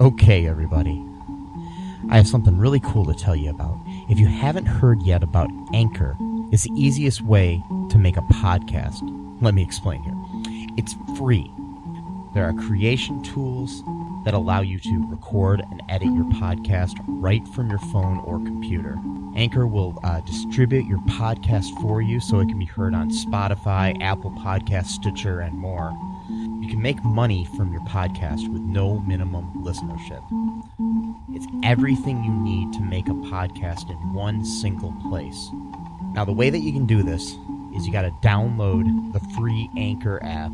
Okay, everybody. I have something really cool to tell you about. If you haven't heard yet about Anchor, it's the easiest way to make a podcast. Let me explain here. It's free. There are creation tools that allow you to record and edit your podcast right from your phone or computer. Anchor will uh, distribute your podcast for you so it can be heard on Spotify, Apple Podcasts, Stitcher, and more. You can make money from your podcast with no minimum listenership. It's everything you need to make a podcast in one single place. Now, the way that you can do this is you got to download the free Anchor app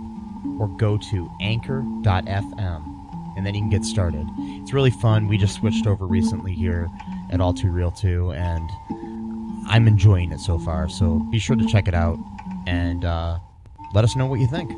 or go to anchor.fm and then you can get started. It's really fun. We just switched over recently here at All Too Real 2 and I'm enjoying it so far. So be sure to check it out and uh, let us know what you think.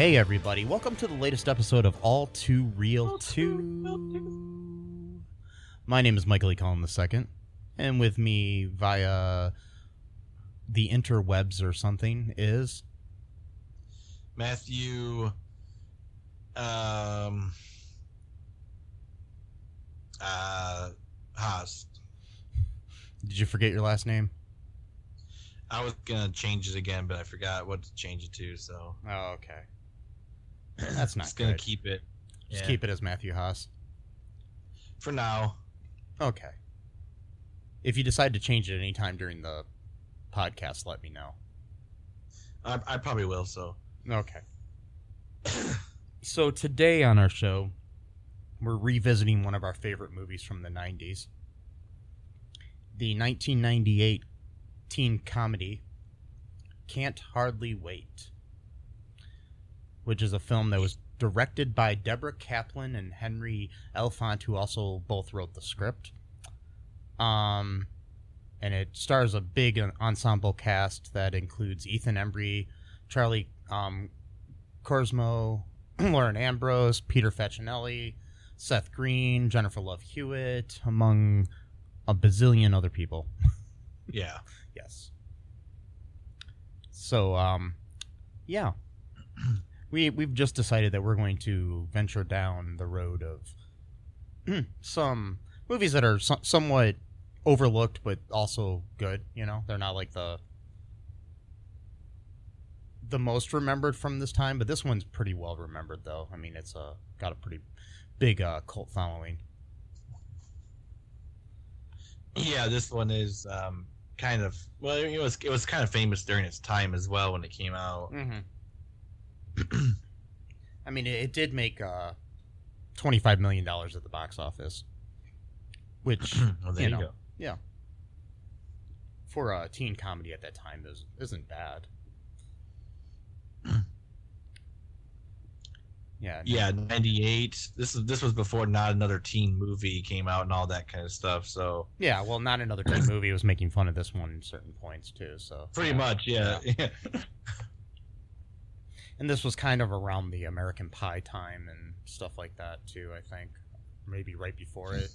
Okay, everybody, welcome to the latest episode of All Too Real 2. My name is Michael E. Cullen II, and with me via the interwebs or something is. Matthew um uh Haase. Did you forget your last name? I was gonna change it again, but I forgot what to change it to, so Oh, okay. That's not just gonna good. keep it. Just yeah, keep it as Matthew Haase. for now. Okay. If you decide to change it anytime during the podcast, let me know. I, I probably will. So Okay. so today on our show, we're revisiting one of our favorite movies from the 90s. The 1998 teen comedy Can't Hardly Wait, which is a film that was directed by Deborah Kaplan and Henry Elfont, who also both wrote the script. Um, and it stars a big ensemble cast that includes Ethan Embry, Charlie um, Korsmo, Lauren Ambrose, Peter Facinelli, Seth Green, Jennifer Love Hewitt, among a bazillion other people. yeah, Yes. So, um, yeah, we we've just decided that we're going to venture down the road of some movies that are so- somewhat overlooked, but also good. You know, they're not like the the most remembered from this time, but this one's pretty well remembered, though. I mean, it's uh, got a pretty big uh, cult following. yeah. This one is um kind of well, it was it was kind of famous during its time as well when it came out. Mm-hmm. I mean, it, it did make uh, twenty-five million dollars at the box office, which you you, know. go. yeah, for a teen comedy at that time is isn't bad. yeah, Yeah, ninety eight. This is this was before not another teen movie came out and all that kind of stuff. So yeah. Well, not another teen movie was making fun of this one in certain points too. So pretty yeah. much, yeah. And this was kind of around the American Pie time and stuff like that too. I think maybe right before it.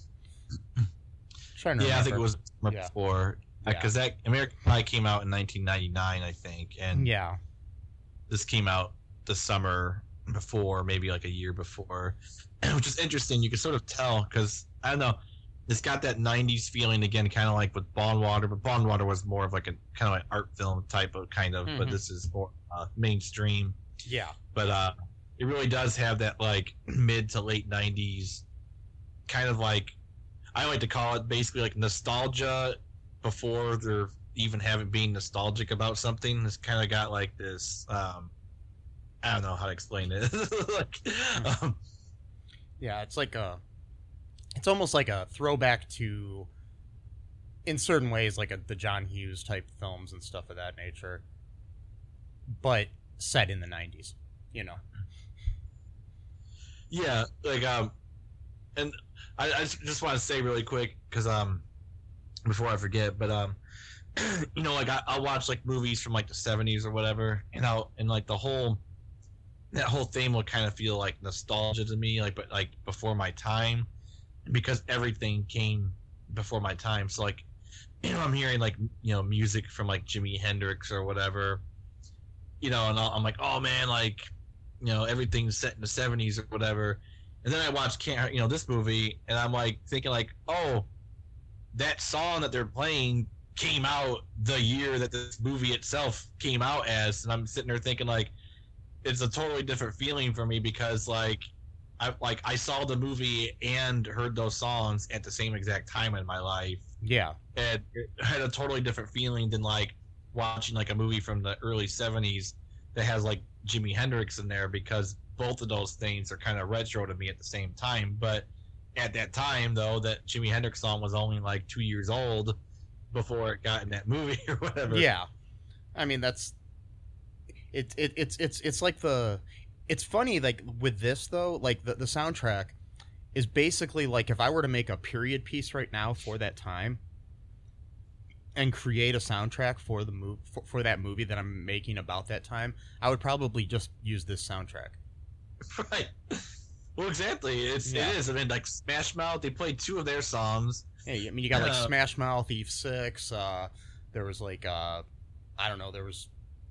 trying to Yeah, I think it was Yeah. before Yeah. because that American Pie came out in 1999, I think, and Yeah, this came out the summer before, maybe like a year before, which is interesting. You can sort of tell because I don't know, it's got that '90s feeling again, kind of like with Bongwater, but Bongwater was more of like a kind of like art film type of kind of, but Mhm. this is more uh, mainstream. Yeah, But uh, it really does have that like mid to late '90s kind of like I like to call it basically like nostalgia before they're even having being nostalgic about something. It's kind of got like this. Um, I don't know how to explain it. like, um, yeah. It's like a, it's almost like a throwback to, in certain ways, like a, the John Hughes type films and stuff of that nature, but set in the '90s. You know. yeah, like um, and I, I just- want to say really quick because um, before I forget, but um, you know, like I, I'll watch like movies from like the '70s or whatever, and I'll and like the whole that whole thing will kind of feel like nostalgia to me, like but like before my time, because everything came before my time. So like, you know, I'm hearing like you know music from like Jimi Hendrix or whatever, you know, and I'm like, oh man, like, you know, everything's set in the '70s or whatever. And then I watched, Can't, you know, this movie, and I'm like thinking like, oh, that song that they're playing came out the year that this movie itself came out as, and I'm sitting there thinking like, it's a totally different feeling for me because like, I like I saw the movie and heard those songs at the same exact time in my life, Yeah. and it had a totally different feeling than like watching like a movie from the early 70s that has like Jimi Hendrix in there because both of those things are kind of retro to me at the same time but at that time though that Jimi Hendrix song was only like 2 years old before it got in that movie or whatever Yeah, I mean that's it, it. It's it's it's like the. It's funny like with this though, like the the soundtrack is basically like if I were to make a period piece right now for that time and create a soundtrack for the move for, for that movie that I'm making about that time, I would probably just use this soundtrack. right well exactly it's Yeah. it is I mean like Smash Mouth they played two of their songs Hey, I mean you got like Yeah. Smash Mouth, Eve Six. Uh, there was like uh, I don't know, there was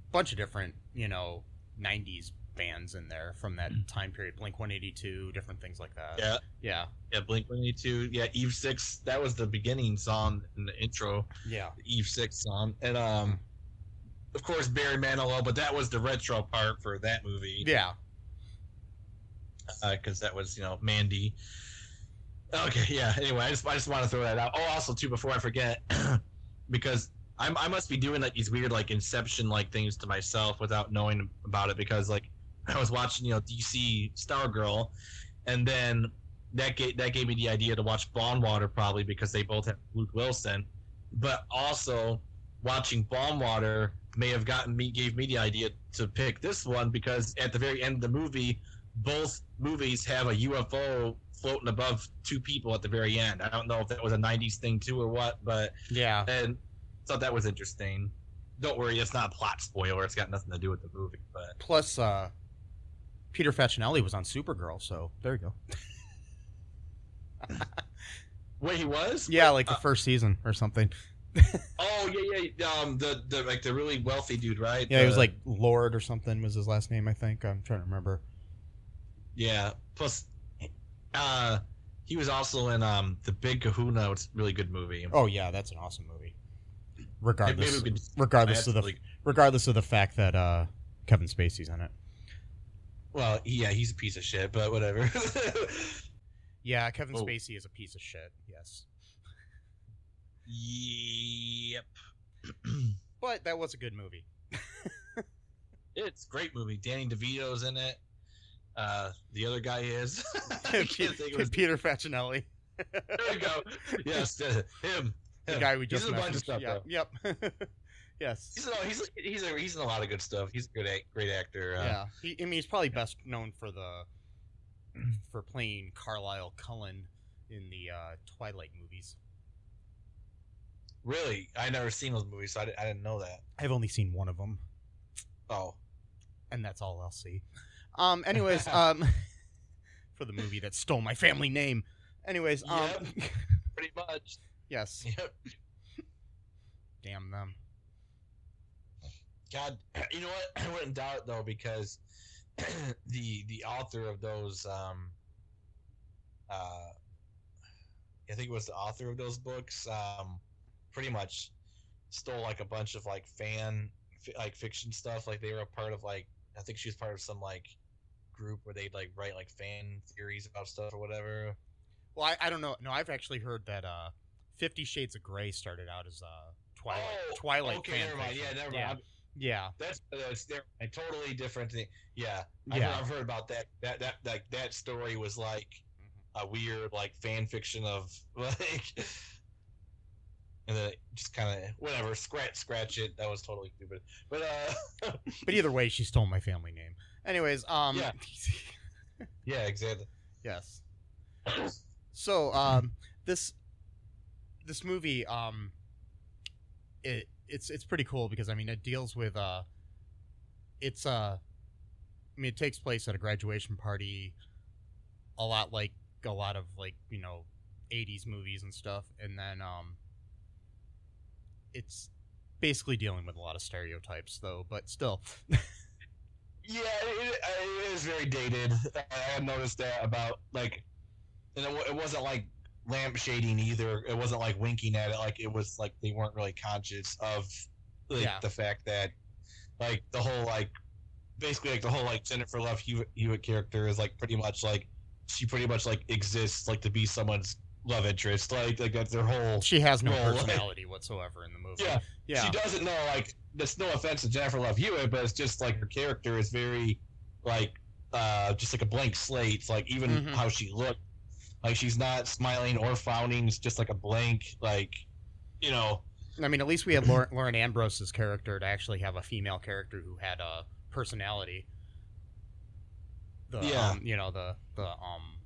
a bunch of different you know '90s bands in there from that time period. Blink 182, different things like that. Yeah yeah, yeah Blink 182 yeah Eve 6 that was the beginning song in the intro yeah. Eve Six song, and um, of course Barry Manilow, but that was the retro part for that movie, yeah. because that was you know Mandy. Okay, yeah. Anyway, I just I just want to throw that out. Oh, also too, before I forget, because I'm I must be doing like these weird like Inception like things to myself without knowing about it because like I was watching you know DC Stargirl, and then that gave that gave me the idea to watch Bongwater probably because they both have Luke Wilson, but also watching Bongwater may have gotten me gave me the idea to pick this one because at the very end of the movie, both movies have a UFO floating above two people at the very end. I don't know if that was a '90s thing too or what, but Yeah. and thought that was interesting. Don't worry, it's not a plot spoiler. It's got nothing to do with the movie, but Plus, uh, Peter Facinelli was on Supergirl, so there you go. wait, he was? Yeah, like the Uh, first season or something. Oh yeah, yeah. Um, the the like the really wealthy dude, right? Yeah, he was like Lord or something was his last name. I think I'm trying to remember. yeah. Plus, uh, he was also in um the Big Kahuna. It's a really good movie. Oh yeah, that's an awesome movie. Regardless, could- regardless of the Absolutely. regardless of the fact that uh, Kevin Spacey's in it. Well, yeah, he's a piece of shit, but whatever. Yeah, Kevin Oh. Spacey is a piece of shit. Yes, yep. but that was a good movie. It's a great movie. Danny DeVito's in it. Uh, the other guy is. I can't think of his Peter Facinelli, There we go. Yes, uh, him. the guy we He's just in a bunch of mentioned. stuff. Yeah. Yep. Yes. He's a- he's he's a, he's in a lot of good stuff. He's a good act, great actor. Uh, yeah. He, I mean, he's probably best known for the for playing Carlisle Cullen in the uh, Twilight movies. Really, I never seen those movies, so I, I didn't know that. I've only seen one of them. Oh, and that's all I'll see. Um, anyways, um, for the movie that stole my family name. Anyways, um, Yep. Pretty much. yes, Yep. damn them. God, you know what? I wouldn't doubt though because the the author of those, um, uh, I think it was the author of those books, um, pretty much stole like a bunch of like fan fi- like fiction stuff. Like they were a part of like I think she was part of some like group where they'd like write like fan theories about stuff or whatever. Well, I, I don't know. No, I've actually heard that uh, Fifty Shades of Grey started out as uh, Twilight. Oh, Twilight Okay, fan never mind. fiction. Yeah, never mind. Yeah, That's that's they're a totally different thing. Yeah, I've, Yeah. I've heard about that. That that that that story was like a weird like fan fiction of like, and then just kind of whatever scratch scratch it. That was totally stupid. But uh, but either way, she stole my family name. Anyways, um, Yeah. yeah, exactly. yes. So, um, this this movie, um, it it's it's pretty cool because I mean it deals with uh, it's uh, I mean it takes place at a graduation party, a lot like a lot of like you know, '80s movies and stuff, and then um, it's basically dealing with a lot of stereotypes though, but still, Yeah, it, it, is very dated. I noticed that about like, and it, it wasn't like lamp shading either. It wasn't like winking at it. Like it was like they weren't really conscious of like Yeah. the fact that like the whole like basically like the whole like Jennifer Love Hewitt, Hewitt character is like pretty much like she pretty much like exists like to be someone's love interest. Like like that's their whole. she has no Well, like- personality whatsoever in the movie. Yeah, yeah. she doesn't know like there's no offense to Jennifer Love Hewitt, but it's just like her character is very like uh just like a blank slate. It's like even Mhm. how she looked, like she's not smiling or frowning. It's just like a blank, like you know. I mean, at least we had Lauren, Lauren Ambrose's character to actually have a female character who had a personality. The, Yeah. um, you know the the um,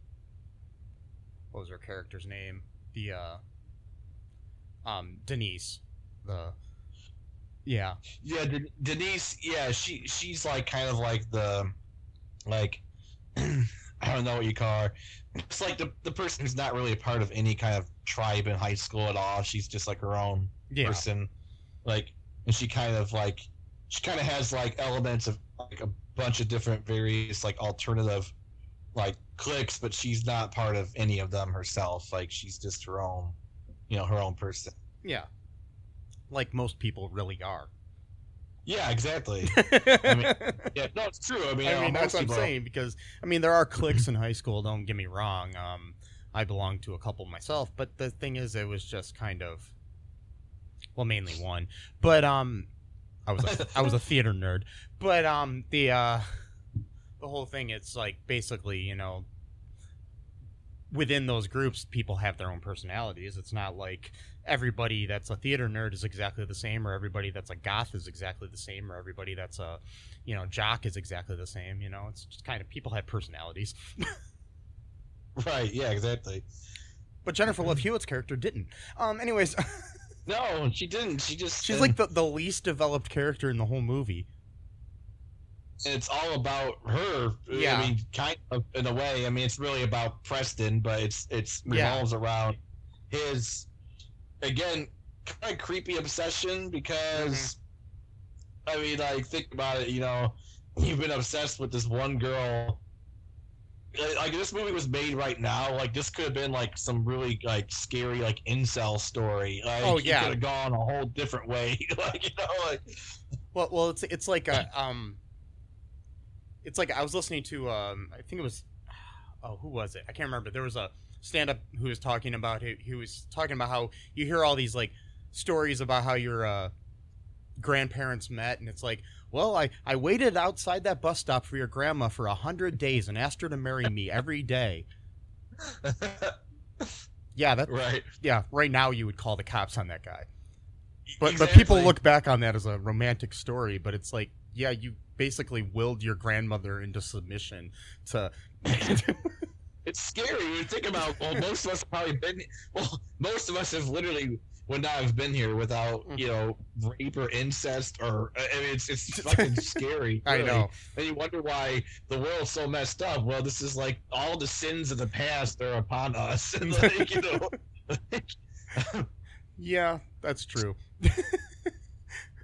what was her character's name? The uh, um, Denise. The yeah, Yeah, Den- Denise. Yeah, she she's like kind of like the like I don't know what you call her. It's like the the person who's not really a part of any kind of tribe in high school at all. She's just like her own yeah, person like and she kind of like she kind of has like elements of like a bunch of different various like alternative like cliques but she's not part of any of them herself like she's just her own you know her own person yeah. Like most people really are. Yeah exactly mean, yeah no it's true i mean, I uh, mean, that's what I'm saying because I mean there are cliques in high school. Don't get me wrong. Um, I belong to a couple myself, but the thing is, it was just kind of, well, mainly one. But um, I was a, I was a theater nerd. But um, the uh, the whole thing, it's like basically, you know, within those groups, people have their own personalities. It's not like everybody that's a theater nerd is exactly the same, or everybody that's a goth is exactly the same, or everybody that's a, you know, jock is exactly the same. You know, it's just kind of people have personalities. right yeah exactly But Jennifer Love Hewitt's character didn't. Um, anyways, no she didn't she just she's like the, the least developed character in the whole movie. It's all about her. Yeah. I mean, kind of in a way. I mean, it's really about Preston, but it's it's Yeah. revolves around his again kind of creepy obsession because Mm-hmm. I mean, like think about it. You know, you've been obsessed with this one girl. Like this movie was made right now. Like this could have been like some really like scary like incel story. Like, Oh, it yeah. could have gone a whole different way. like you know, like Well, well, it's it's like a um, it's like I was listening to um, I think it was, oh, who was it? I can't remember. There was a stand up who was talking about he, he was talking about how you hear all these like stories about how your uh, grandparents met, and it's like, well, I I waited outside that bus stop for your grandma for a hundred days and asked her to marry me every day. Yeah, that right. yeah. Right now, you would call the cops on that guy. But but people look back on that as a romantic story, but it's like, yeah, you basically willed your grandmother into submission to. it's scary when you think about well most of us have probably been well most of us have literally would not have been here without Mm. you know rape or incest or I mean it's it's fucking scary. I know. And you wonder why the world's so messed up. Well, this is like all the sins of the past are upon us, and like you know. Yeah, that's true.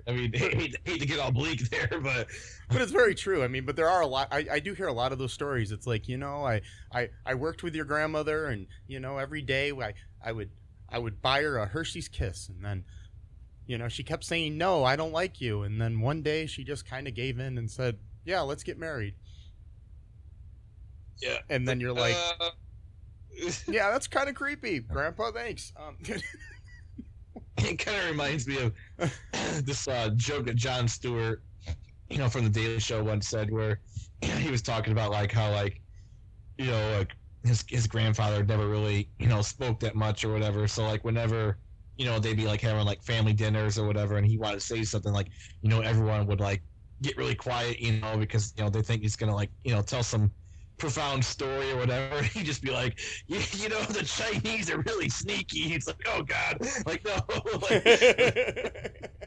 I mean, hate, hate to get all bleak there, but but it's very true. I mean, but there are a lot. I, I do hear a lot of those stories. It's like you know, I, I I worked with your grandmother, and you know, every day I I would I would buy her a Hershey's Kiss, and then, you know, she kept saying no, I don't like you, and then one day she just kind of gave in and said, yeah, let's get married, yeah. and then you're like, Uh, yeah, that's kind of creepy, Grandpa. Thanks. Um, it kind of reminds me of this uh, joke that Jon Stewart, you know, from the Daily Show once said, where he was talking about like how like, you know, like his his grandfather never really you know spoke that much or whatever. So like whenever you know they'd be like having like family dinners or whatever, and he wanted to say something like, you know, everyone would like get really quiet, you know, because you know they think he's gonna like you know tell some profound story or whatever. He'd just be like, you, you know, the Chinese are really sneaky. He's like, oh god, like no, like,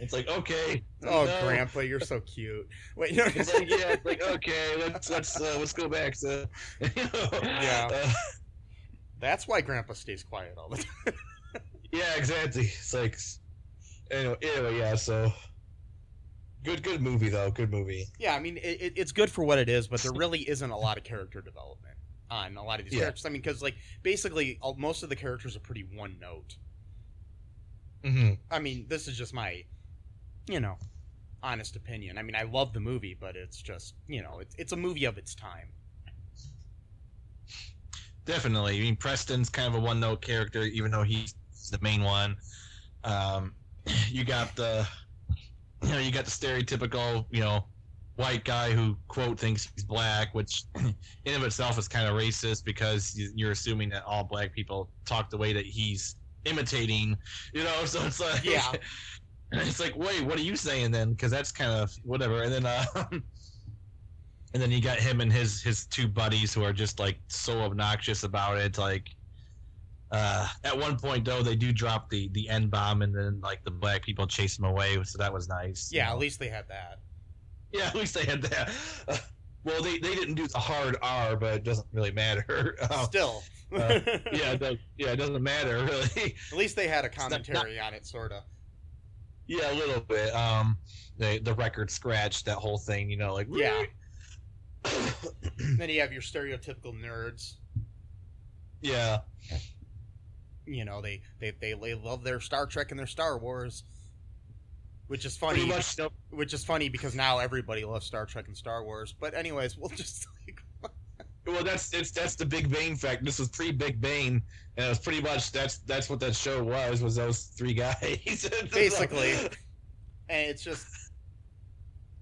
it's like okay. oh, no. Grandpa, you're so cute. Wait, no, It's like yeah, it's like okay, let's let's uh, let's go back to you know, Yeah. uh, that's why Grandpa stays quiet all the time. yeah, exactly. It's like anyway, anyway, yeah. So good, good movie though. Good movie. Yeah, I mean, it, it, it's good for what it is, but there really isn't a lot of character development on a lot of these Yeah. characters. I mean, because like basically, all, most of the characters are pretty one note. Mm-hmm. I mean, this is just my, you know, honest opinion. I mean, I love the movie, but it's just you know, it's it's a movie of its time. Definitely. I mean, Preston's kind of a one-note character, even though he's the main one. Um, you got the, you know, you got the stereotypical, you know, white guy who quote thinks he's black, which in of itself is kind of racist because you- you're assuming that all black people talk the way that he's imitating, you know. So it's like, Yeah. it's like, wait, what are you saying then? Because that's kind of whatever. And then, uh, and then you got him and his his two buddies who are just like so obnoxious about it. Like, uh, at one point though, they do drop the the n bomb, and then like the black people chase them away. So that was nice. Yeah, at least they had that. yeah, at least they had that. Uh, well, they they didn't do the hard R, but it doesn't really matter. Um, Still, uh, yeah, it does, yeah, it doesn't matter really. at least they had a not- commentary on it, sort of. Yeah, a little bit. Um, the the record scratch, that whole thing, you know, like Yeah. then you have your stereotypical nerds. yeah, you know they they they, they love their Star Trek and their Star Wars, which is funny. much. Which is funny because now everybody loves Star Trek and Star Wars. But anyways, we'll just like Well, that's it's that's the Big Bang fact. This was pre Big Bang, and it was pretty much that's that's what that show was. Was those three guys basically, and it's just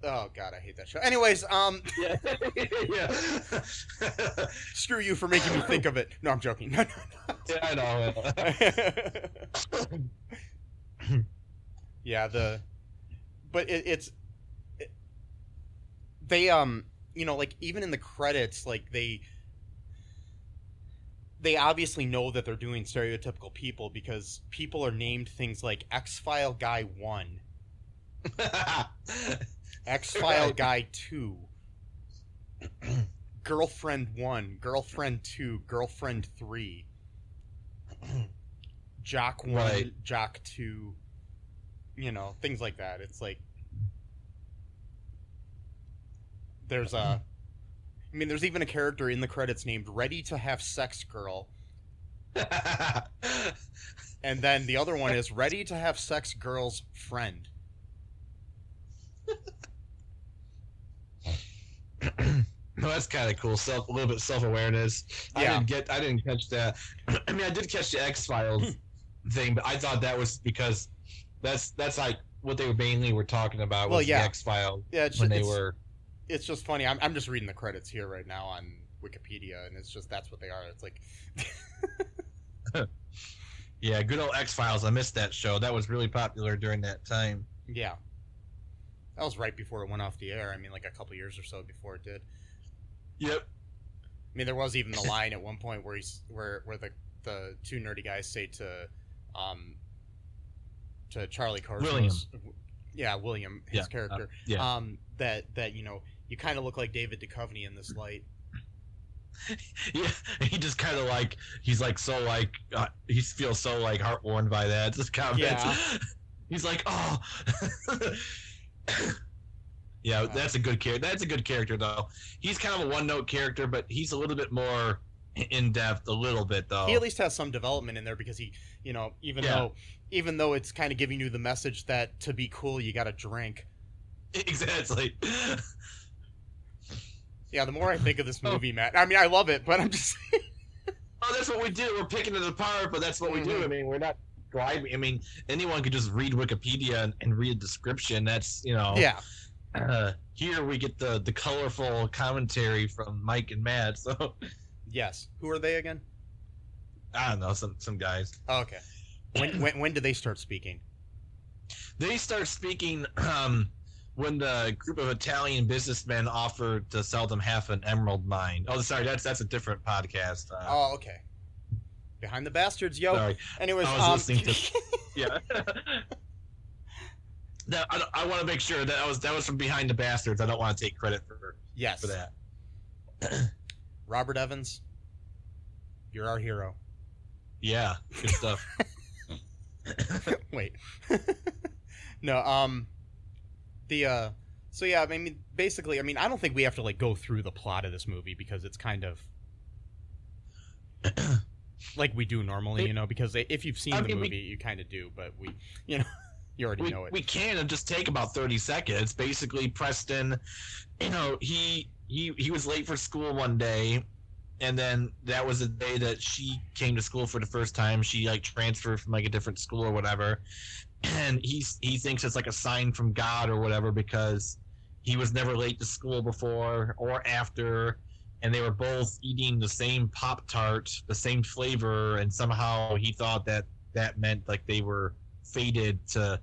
oh god, I hate that show. Anyways, um, yeah, yeah. screw you for making me think of it. No, I'm joking. Yeah, I know. no. yeah, the but it, it's it, they um you know like even in the credits like they they obviously know that they're doing stereotypical people because people are named things like X File Guy One, X File Right. Guy Two, Girlfriend One, Girlfriend Two, Girlfriend Three, Jock One, Right. Jock Two, you know things like that. It's like there's a. I mean, there's even a character in the credits named Ready to Have Sex Girl, and then the other one is Ready to Have Sex Girl's Friend. No, that's kind of cool. Self, a little bit self awareness. I Yeah. didn't get. I didn't catch that. I mean, I did catch the X Files hmm. thing, but I thought that was because that's that's like what they were mainly were talking about was Well, yeah. the X Files Yeah, it's, when they it's, were. it's just funny. I'm, I'm just reading the credits here right now on Wikipedia, and it's just that's what they are. It's like, Yeah, good old X Files. I missed that show. That was really popular during that time. yeah, that was right before it went off the air. I mean, like a couple years or so before it did. Yep. I mean, there was even the line at one point where he's where where the the two nerdy guys say to um, to Charlie Korsmo's William. yeah, William, his Yeah, uh, character. yeah. Um, that that you know, you kind of look like David Duchovny in this light. Yeah, he just kind of like he's like so like uh, he feels so like heartworn by that. Just comment. Yeah. he's like, oh, yeah. That's a good character. That's a good character though. He's kind of a one note character, but he's a little bit more in depth. A little bit though. He at least has some development in there because he, you know, even Yeah. though even though it's kind of giving you the message that to be cool you got to drink. exactly. Yeah, the more I think of this Oh. movie, Matt. I mean, I love it, but I'm just Oh, that's what we do. We're picking it apart, but that's what we do. Mhm. I mean, we're not driving. I mean, anyone could just read Wikipedia and, and read a description. That's you know. yeah. Uh, here we get the the colorful commentary from Mike and Matt. So Yes. Who are they again? I don't know some some guys. Oh, okay. When when when do they start speaking? They start speaking um, when the group of Italian businessmen offered to sell them half an emerald mine. Oh, sorry, that's that's a different podcast. Uh, Oh, okay. Behind the bastards, yo. Sorry. Anyways, I was um, listening to- Yeah. Now, I, I want to make sure that that was that was from Behind the Bastards. I don't want to take credit for yes, for that. Robert Evans, you're our hero. Yeah, good stuff. Wait. no, um the uh so yeah, I mean basically, I mean I don't think we have to like go through the plot of this movie because it's kind of like we do normally, you know, because if you've seen I the mean, we- movie, you kind of do, but we, you know, you already we, know it. we can and just take about 30 seconds. Basically preston you know he he he was late for school one day and then that was the day that she came to school for the first time. She like transferred from like a different school or whatever. And he he thinks it's like a sign from god or whatever because he was never late to school before or after and they were both eating the same pop tart the same flavor and somehow he thought that that meant like they were fated to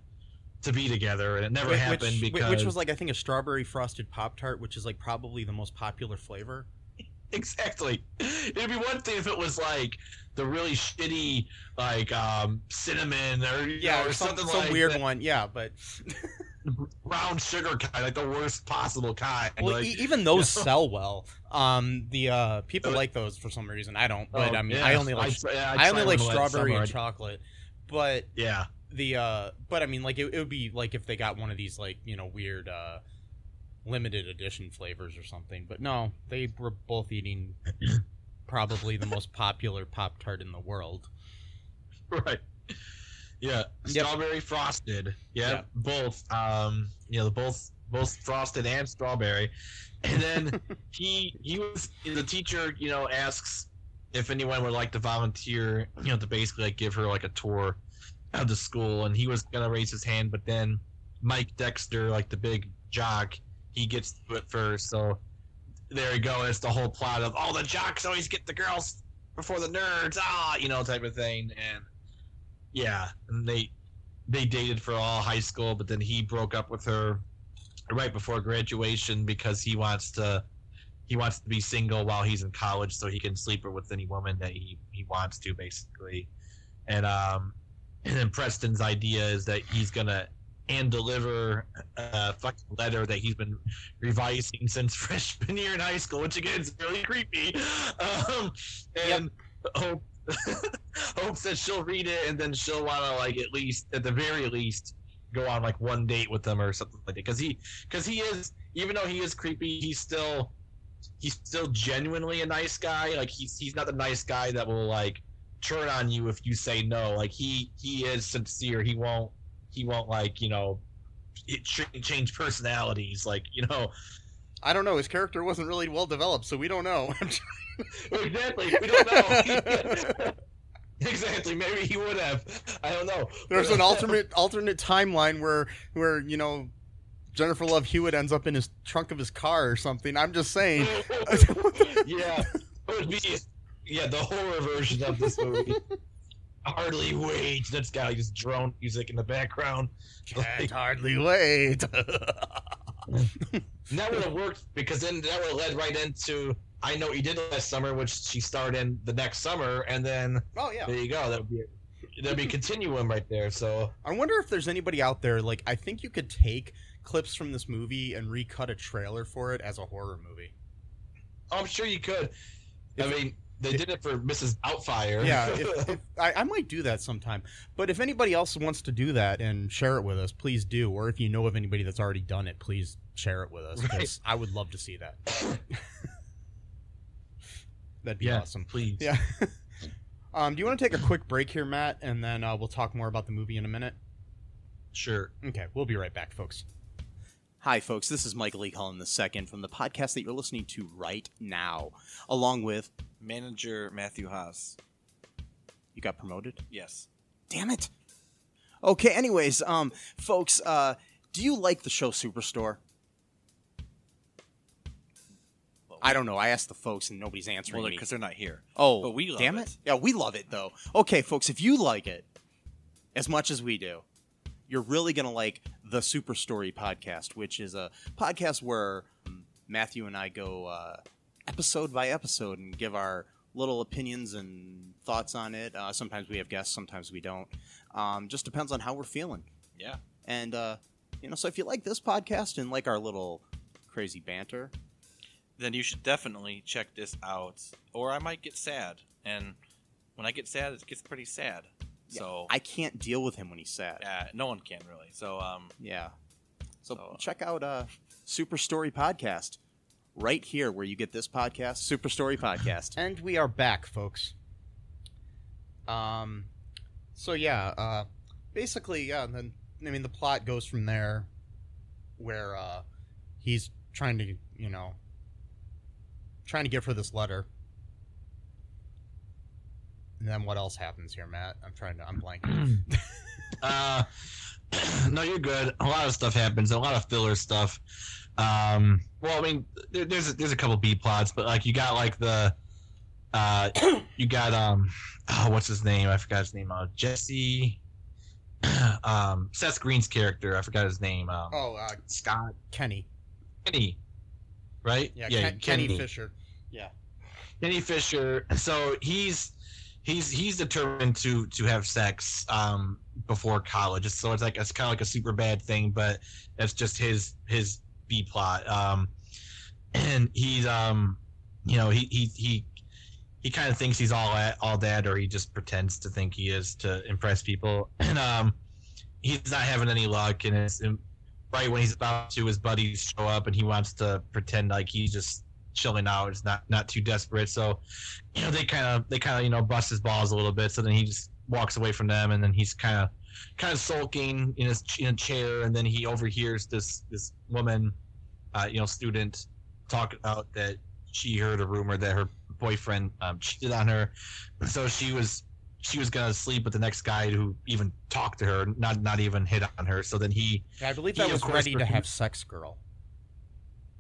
to be together and it never Which- happened because which was like I think a strawberry frosted pop tart, which is like probably the most popular flavor. exactly it'd be one thing if it was like the really shitty like um cinnamon or Yeah, know, or or some, something some like weird that one. Yeah, but brown sugar kind like the worst possible kind well, like, e- even those sell well. Um, the uh people like those for some reason. I don't, but oh, I mean, yeah. I only like I, yeah, I, only like strawberry and chocolate. But yeah the uh but I mean like it, it would be like if they got one of these like, you know, weird uh limited edition flavors or something. But no, they were both eating probably the most popular pop tart in the world. right yeah Yep. strawberry frosted. Yeah, Yeah. both um you know both both frosted and strawberry. And then he he was the teacher you know asks if anyone would like to volunteer you know to basically like give her like a tour of the school. And he was gonna raise his hand but then mike dexter like the big jock he gets to it first. So there you go. It's the whole plot of all the jocks always get the girls before the nerds. Ah you know type of thing. And yeah and they they dated for all high school but then he broke up with her right before graduation because he wants to he wants to be single while he's in college so he can sleep with any woman that he, he wants to basically. And um and then preston's idea is that he's gonna hand deliver a fucking letter that he's been revising since freshman year in high school which again is really creepy. Um and hope hopes that she'll read it and then she'll want to like at least at the very least go on like one date with him or something like that. Because he because he is even though he is creepy he's still he's still genuinely a nice guy. Like he's he's not the nice guy that will like turn on you if you say no. Like he he is sincere. He won't he won't like you know it ch- change personalities. Like you know I don't know, his character wasn't really well developed, so we don't know. exactly we don't know exactly maybe he would have i don't know There's an alternate alternate timeline where where you know Jennifer Love Hewitt ends up in his trunk of his car or something. I'm just saying. yeah, it would be yeah the horror version of this movie. Hardly wait. That's got like drone music in the background. Can't hardly wait. And that would have worked because then that would have led right into I know what you did last summer, which she starred in the next summer, and then oh yeah. there you go. That would be there'd be a continuum right there. So I wonder if there's anybody out there like I think you could take clips from this movie and recut a trailer for it as a horror movie. I'm sure you could. I If- mean, they did it for Mrs. Doubtfire. Yeah, if, if, I, I might do that sometime. But if anybody else wants to do that and share it with us, please do. Or if you know of anybody that's already done it, please share it with us because I would love to see that. That'd be yeah, awesome. please. Yeah. um, do you want to take a quick break here, Matt, and then uh, we'll talk more about the movie in a minute? Sure. Okay, we'll be right back, folks. Hi, folks. This is Michael E. Cullen II from the podcast that you're listening to right now, along with Manager Matthew Haase. you got promoted. Yes. Damn it. Okay. Anyways, um, folks, uh, do you like the show Superstore? I don't know. I asked the folks and nobody's answering Well, me. because they're not here. Oh, but we love damn it. Yeah, we love it though. Okay, folks, if you like it as much as we do, you're really gonna like the Super Story podcast, which is a podcast where um, Matthew and I go uh, episode by episode and give our little opinions and thoughts on it. Uh, sometimes we have guests, sometimes we don't. Um, just depends on how we're feeling. Yeah. And uh, you know, so if you like this podcast and like our little crazy banter, Then you should definitely check this out, or I might get sad. And when I get sad, it gets pretty sad. So I can't deal with him when he's sad. uh, no one can really. So um, Yeah. So, So- check out uh Super Story Podcast right here where you get this podcast, Super Story Podcast. And we are back, folks. Um so yeah, uh basically yeah, and then I mean the plot goes from there where uh he's trying to, you know, trying to give her this letter. And then what else happens here, Matt? I'm trying to I'm blanking. Uh, no, you're good. A lot of stuff happens. A lot of filler stuff. Um, well, I mean, there, there's a, there's a couple B plots, but like you got like the, uh, you got um, oh, what's his name? I forgot his name. Uh, Jesse. Um, Seth Green's character. I forgot his name. Um, oh, uh Scott Kenny. Kenny, right? Yeah, Ken- Kenny Fisher. Yeah, Kenny Fisher. So he's he's he's determined to to have sex um before college. So it's like it's kind of like a super bad thing, but it's just his his B plot. Um, and he's um you know he he he he kind of thinks he's all all that, or he just pretends to think he is to impress people. And um, he's not having any luck, and it's and right when he's about to, his buddies show up, and he wants to pretend like he's just chilling out. It's not not too desperate. So, you know, they kind of they kind of you know bust his balls a little bit. So then he just walks away from them, and then he's kind of kind of sulking in his in a chair, and then he overhears this this woman, uh, you know, student talk about that she heard a rumor that her boyfriend um, cheated on her, so she was she was gonna sleep with the next guy who even talked to her, not not even hit on her. So then he Yeah, I believe He, that was ready to have sex girl.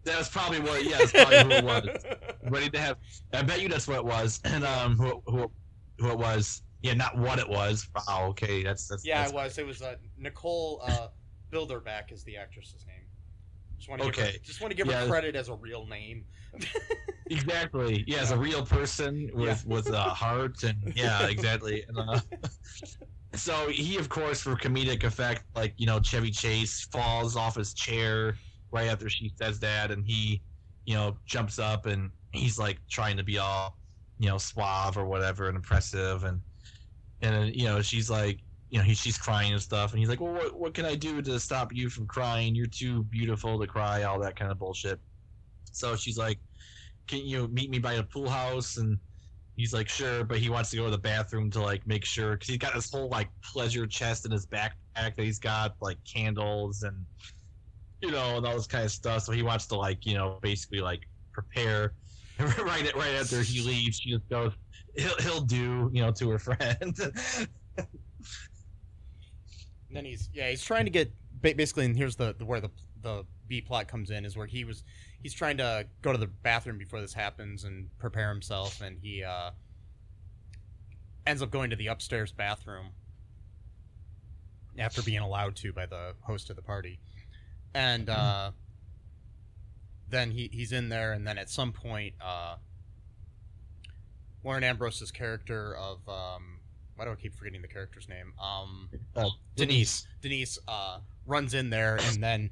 that was probably what yeah, that's probably who it was. Ready to have. I bet you that's what it was, and um, who who who it was. Yeah, not what it was. Wow. Okay, that's that's Yeah, that's, it was. It was uh, Nicole uh, Bilderback is the actress's name. Just want to give her, Okay. just want to give Yeah. her credit as a real name. Exactly. Yeah, as a real person with with a heart and yeah, exactly. And, uh, so he, of course, for comedic effect, like you know, Chevy Chase falls off his chair right after she says that, and he, you know, jumps up and he's like trying to be all, you know, suave or whatever and impressive, and and you know, she's like. You know, he, she's crying and stuff, and he's like, "Well, what, what can I do to stop you from crying? You're too beautiful to cry." All that kind of bullshit. So she's like, can you meet me by a pool house and he's like sure but he wants to go to the bathroom to like make sure because he's got this whole like pleasure chest in his backpack that he's got like candles and you know and all this kind of stuff so he wants to like you know basically like prepare right right after he leaves she just goes he'll, he'll do you know to her friend. And then he's yeah he's trying to get basically and here's the, the where the the B plot comes in is where he was he's trying to go to the bathroom before this happens and prepare himself and he uh ends up going to the upstairs bathroom after being allowed to by the host of the party. And uh then he he's in there and then at some point uh Lauren Ambrose's character of um why do I keep forgetting the character's name? Um, Uh, Denise. Denise uh, runs in there and then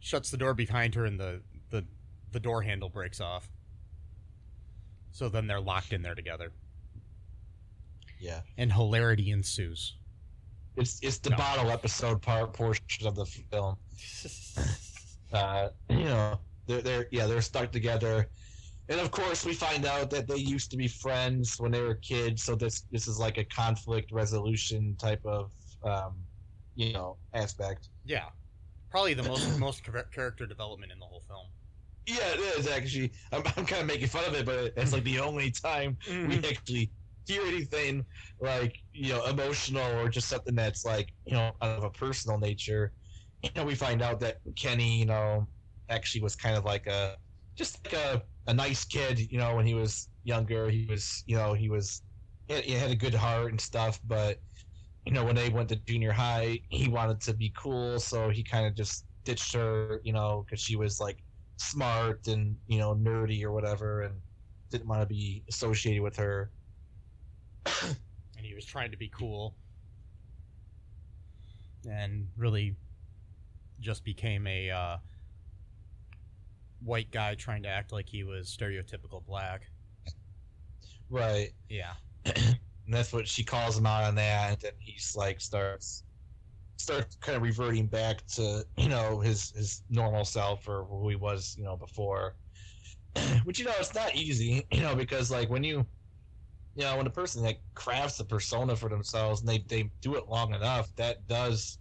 shuts the door behind her, and the, the the door handle breaks off. So then they're locked in there together, Yeah, and hilarity ensues. it's it's the No. bottle episode part portion of the film. uh, you know, they're they're yeah they're stuck together, and of course we find out that they used to be friends when they were kids. So this this is like a conflict resolution type of um, you know aspect. Yeah, probably the most most character development in the whole film. Yeah, it is actually. I'm, I'm kind of making fun of it, but it's like the only time we actually hear anything like you know emotional or just something that's like you know out of a personal nature. You know, we find out that Kenny, you know, actually was kind of like a just like a, a nice kid. You know, when he was younger, he was you know he was he had, a good heart and stuff, but you know when they went to junior high, he wanted to be cool, so he kind of just ditched her. You know, because she was like smart and you know nerdy or whatever, and didn't want to be associated with her. and he was trying to be cool and really just became a uh, white guy trying to act like he was stereotypical black. Right. Yeah. and that's what she calls him out on that, and then he's like starts starts kind of reverting back to you know his his normal self or who he was you know before. Which you know it's not easy, you know, because like when you you know when a person like crafts a persona for themselves and they they do it long enough, that does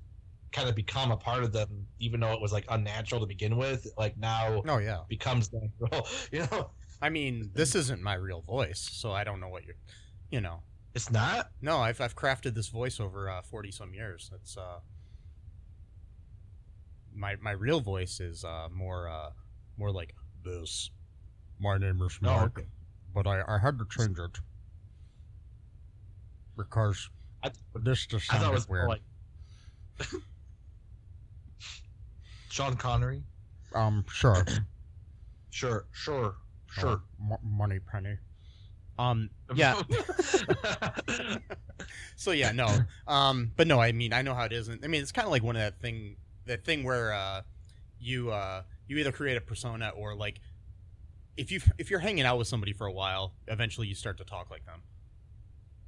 kind of become a part of them, even though it was like unnatural to begin with. Like now Oh yeah. becomes natural, you know. I mean, this isn't my real voice, so I don't know what you're, you know. It's not. No, I've I've crafted this voice over forty some years. It's uh, my my real voice is uh more uh more like this. My name is No, Mark, okay. but I I had to change it because I, this just I thought it sounded was weird. like Sean Connery. um, sure, Sure, sure, Uh, sure. m- Moneypenny. Um, yeah. so yeah, no. Um, but no, I mean, I know how it isn't. I mean, it's kind of like one of that thing, that thing where uh, you uh, you either create a persona or like, if you if you're hanging out with somebody for a while, eventually you start to talk like them,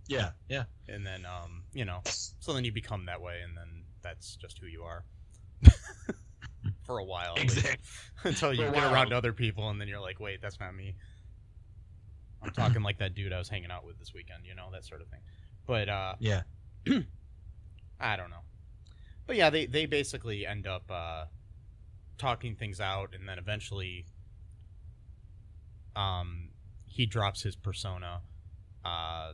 yeah, yeah. and then um, you know, so then you become that way, and then that's just who you are. for a while. Exactly. until you For get around other people, and then you're like, wait, that's not me. I'm talking like that dude I was hanging out with this weekend, you know, that sort of thing. But uh, Yeah. I don't know. But yeah, they they basically end up uh, talking things out, and then eventually, um, he drops his persona. Uh,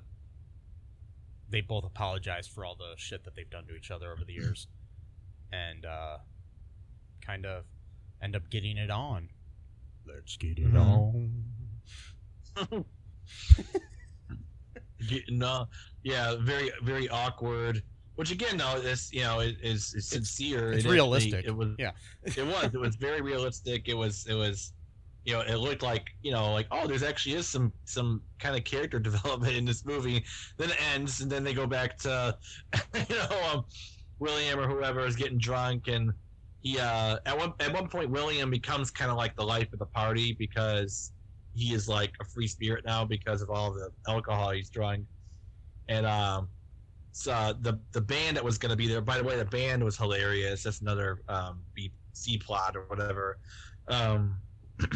they both apologize for all the shit that they've done to each other over the years, and uh, kind of end up getting it on. Let's get it Mhm. on. Getting, uh, yeah, very, very awkward. Which again, though, is you know, is is, is sincere. it's It- realistic. It, was. Yeah. It was. It was very realistic. It was. It was. You know, it looked like you know, like oh, there's actually is some some kind of character development in this movie. Then it ends, and then they go back to, you know, um, William or whoever is getting drunk, and he uh at one at one point William becomes kind of like the life of the party because he is like a free spirit now because of all the alcohol he's drunk, and um, so the the band that was going to be there. By the way, the band was hilarious. That's another um B C plot or whatever. Um,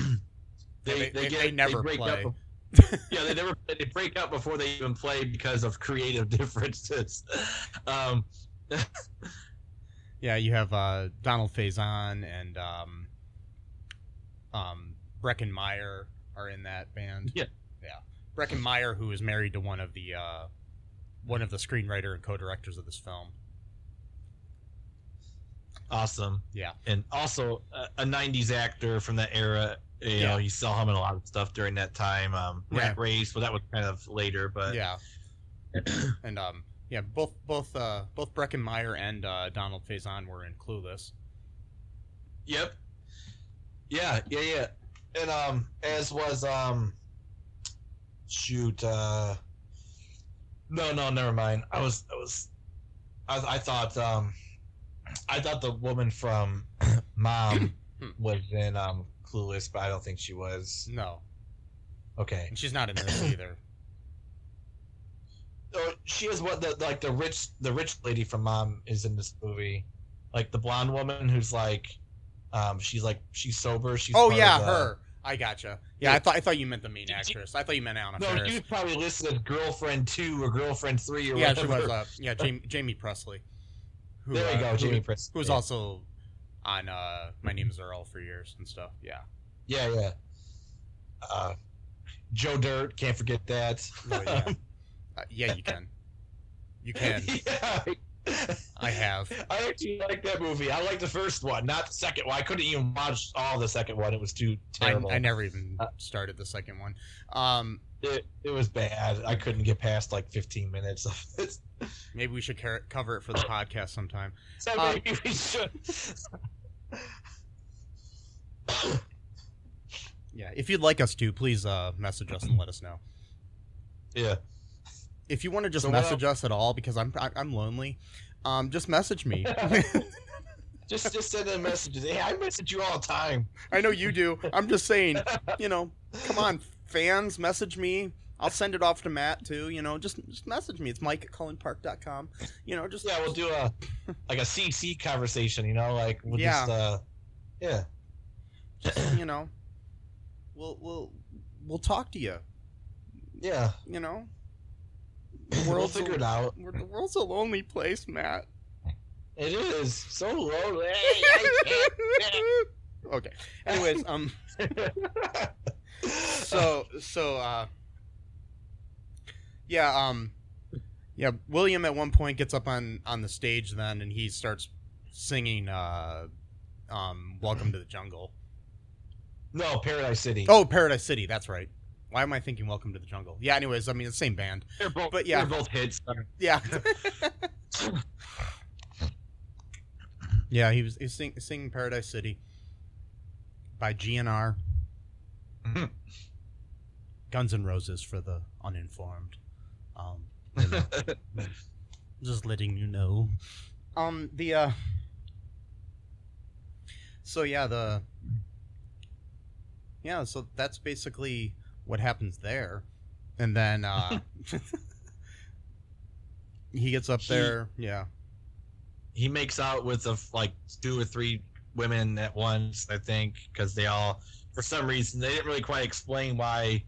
they- they- they never break play. Up, yeah, they never they break up before they even play because of creative differences. Um, Yeah, you have uh, Donald Faison and um, um, Breckin Meyer are in that band. Yeah. yeah. Breckin Meyer, who is married to one of the uh, one of the screenwriter and co-directors of this film. awesome. Yeah. and also a, a '90s actor from that era. You Yeah. know, you saw him in a lot of stuff during that time. Um, Yeah. Rat Race, well, that was kind of later, but yeah. and um, yeah, both both uh, both Breckin Meyer and uh, Donald Faison were in Clueless. Yep. Yeah, yeah, yeah. And um as was um shoot, uh No, no, never mind. I was, I was, I, I thought, um, I thought the woman from Mom was in um Clueless, but I don't think she was. No, Okay, and she's not in this either. She is what the like the rich the rich lady from Mom is in this movie, like the blonde woman who's like, um, she's like she's sober. She's oh yeah, the- her. I gotcha. Yeah, I thought I thought you meant the main actress. I thought you meant Anna No, she was probably listed as girlfriend two or girlfriend three or yeah, she was. Uh, yeah, Jaime, Jaime Pressly. Who, there you uh, go, who- Jaime Pressly. Who was yeah. also on uh, My Name Is Earl for years and stuff. Yeah. Yeah, yeah. Uh, Joe Dirt, can't forget that. Oh, yeah. Uh, yeah, you can. You can. yeah. I have. I actually like that movie. I like the first one, not the second one. I couldn't even watch all the second one. It was too I, terrible. I never even Uh, started the second one. Um, It, it was bad. I couldn't get past like 15 minutes of it. maybe we should car- cover it for the podcast sometime. So Uh, maybe we should. Yeah, if you'd like us to, please uh, message us and let us know. yeah. If you want to just So message us at all, because I'm I- I'm lonely, um, just message me. Just just send in messages. Hey, I message you all the time. I know you do. I'm just saying, you know, come on, fans, message me. I'll send it off to Matt too. You know, just just message me. It's Mike at cullenpark.com. You know, just Yeah, we'll do a like a CC conversation. You know, like we'll Yeah. just uh, yeah. just, you know, we'll we'll we'll talk to you. Yeah, You know, we'll world's figure a- it out. the world's a lonely place, Matt. It is so lonely. I can't. okay. Anyways, um, so so uh, yeah, um, yeah. William at one point gets up on on the stage then, and he starts singing uh, um, "Welcome to the Jungle." no, Paradise City. Oh, Paradise City. That's right. Why am I thinking "Welcome to the Jungle"? Yeah. Anyways, I mean it's the same band. they're both, but yeah. they're both hits. Yeah. yeah, he was, he was sing, singing Paradise City by GNR. Mhm. Guns N' Roses for the uninformed. Um, you know, just letting you know. Um, the uh, so yeah, the yeah, so that's basically what happens there, and then uh, he gets up He- there. Yeah, he makes out with the like two or three women at once. I think because they all, for some reason, they didn't really quite explain why.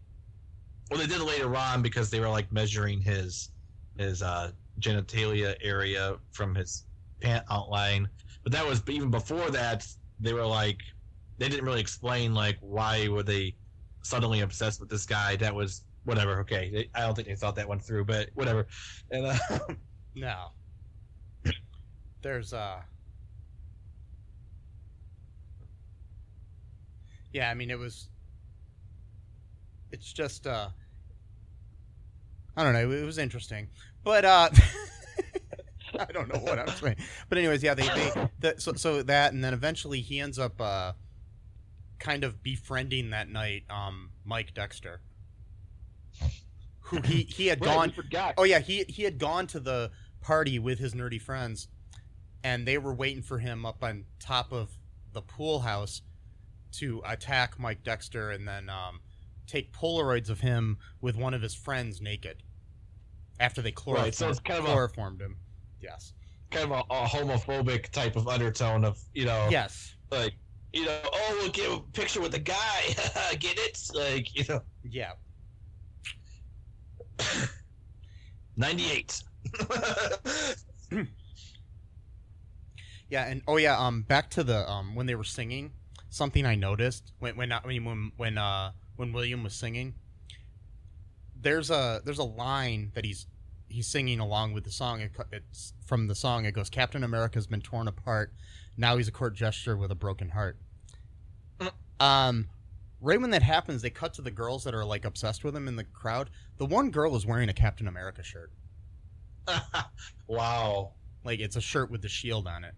Well, they did it later on because they were like measuring his his uh, genitalia area from his pant outline. But that was even before that. They were like, they didn't really explain like why were they suddenly obsessed with this guy. That was whatever. Okay, I don't think they thought that one through, but whatever. And uh, no. There's uh. Yeah, I mean it was. It's just uh. I don't know. It was interesting, but uh. I don't know what I'm saying, but anyways, yeah, they, they the, so so that, and then eventually he ends up uh, kind of befriending that night, um, Mike Dexter, who he he had Right, gone. Oh yeah, he he had gone to the party with his nerdy friends, and they were waiting for him up on top of the pool house to attack Mike Dexter and then um, take Polaroids of him with one of his friends naked. After they chloroformed, Right, so it's kind of a- him. Yes. kind of a, a homophobic type of undertone of you know Yes. like you know oh we'll get a picture with the guy get it like you know Yeah. 98 Yeah, and oh yeah, um, back to the um when they were singing, something I noticed when when I mean when when uh when William was singing, there's a there's a line that he's he's singing along with the song. It, it's from the song. It goes, "Captain America's been torn apart. Now he's a court gesture with a broken heart." Um, right when that happens, they cut to the girls that are like obsessed with him in the crowd. The one girl is wearing a Captain America shirt. wow Like it's a shirt with the shield on it.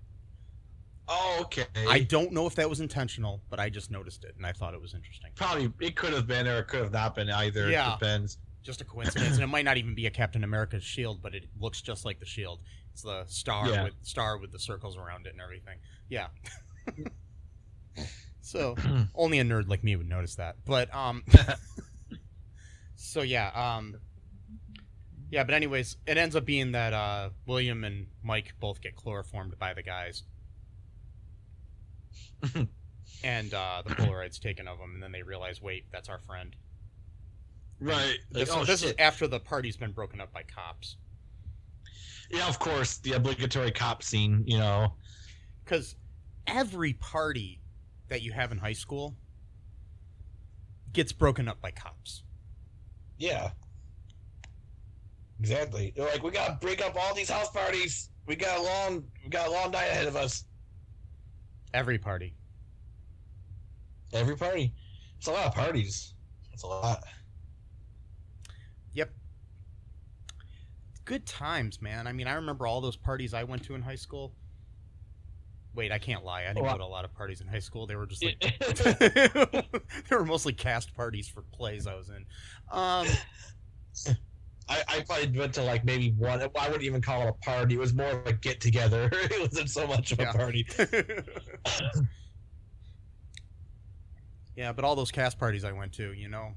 oh okay I don't know if that was intentional, but I just noticed it and I thought it was interesting. probably it could have been or it could have not been either Yeah. it depends just a coincidence, and it might not even be a Captain America's shield, but it looks just like the shield. It's the star Yeah. with star with the circles around it and everything. Yeah. so only a nerd like me would notice that. But um So yeah, um Yeah, but anyways, it ends up being that uh William and Mike both get chloroformed by the guys. and uh the Polaroid's taken of them and then they realize, wait, that's our friend. Right. Like, This, oh, this is after the party's been broken up by cops. Yeah, of course, the obligatory cop scene. You know. Because every party that you have in high school gets broken up by cops. Yeah. Exactly. They're like, we gotta break up all these house parties. We got a long, we got a long night ahead of us. Every party. Every party. It's a lot of parties. It's a lot. Good times, man. I mean, I remember all those parties I went to in high school. Wait, I can't lie. I didn't I- go to a lot of parties in high school. They were just like they were mostly cast parties for plays I was in. Um, I, I probably went to like maybe one. I wouldn't even call it a party. It was more of a get together. it wasn't so much of a party. yeah, but all those cast parties I went to, you know,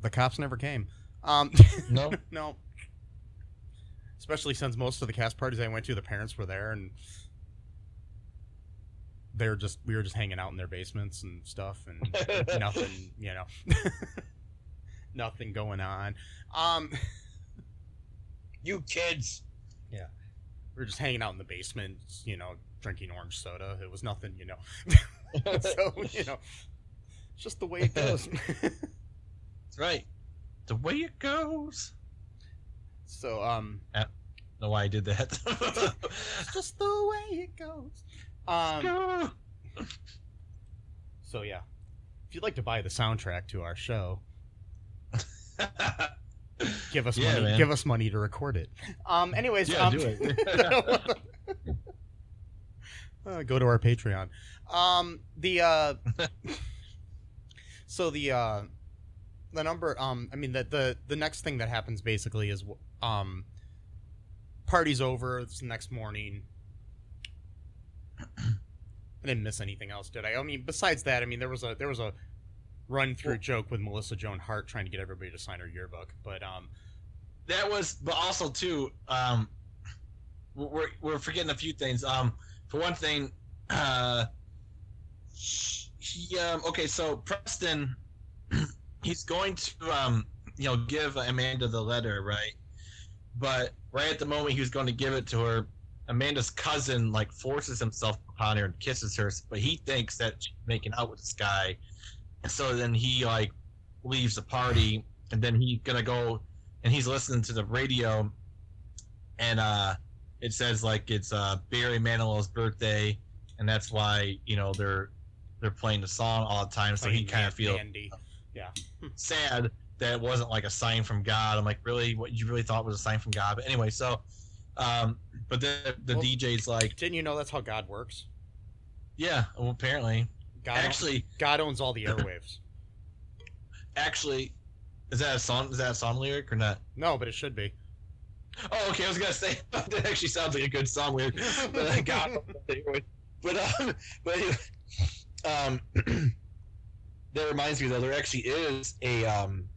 the cops never came. Um, No. no. Especially since most of the cast parties I went to, the parents were there, and they were just we were just hanging out in their basements and stuff, and nothing, you know, nothing going on. Um, you kids. Yeah, we were just hanging out in the basement, you know, drinking orange soda. It was nothing, you know. so you know, it's just the way it goes. That's right. The way it goes. so um, know why I did that. it's just the way it goes. Um, so yeah, if you'd like to buy the soundtrack to our show, give us Yeah, money. man. Give us money to record it. Um, anyways, Yeah, um, do it. uh, go to our Patreon. Um, the uh, so the uh, the number. Um, I mean the the the next thing that happens basically is um, party's over. It's the next morning. I didn't miss anything else, did I? I mean, besides that, I mean, there was a there was a run through joke with Melissa Joan Hart trying to get everybody to sign her yearbook, but um, that was, but also too, um, we're we're forgetting a few things. Um, for one thing, uh, he um, okay, so Preston, he's going to um, you know, give Amanda the letter, right? But right at the moment he was going to give it to her, Amanda's cousin like forces himself upon her and kisses her, but he thinks that she's making out with this guy, and so then he like leaves the party, and then he's gonna go and he's listening to the radio and uh it says like it's uh Barry Manilow's birthday and that's why you know they're they're playing the song all the time so he kind of feels Mandy. sad that it wasn't like a sign from God I'm like really what you really thought was a sign from God but anyway so um but then the Well- DJ's like Didn't you know that's how God works? yeah well apparently God actually God owns all the airwaves. actually is that a song is that a song lyric or not No, but it should be. Oh, okay. I was gonna say that actually sounds like a good song lyric, but I got. But um, but anyway, um, that reminds me though, there actually is a um,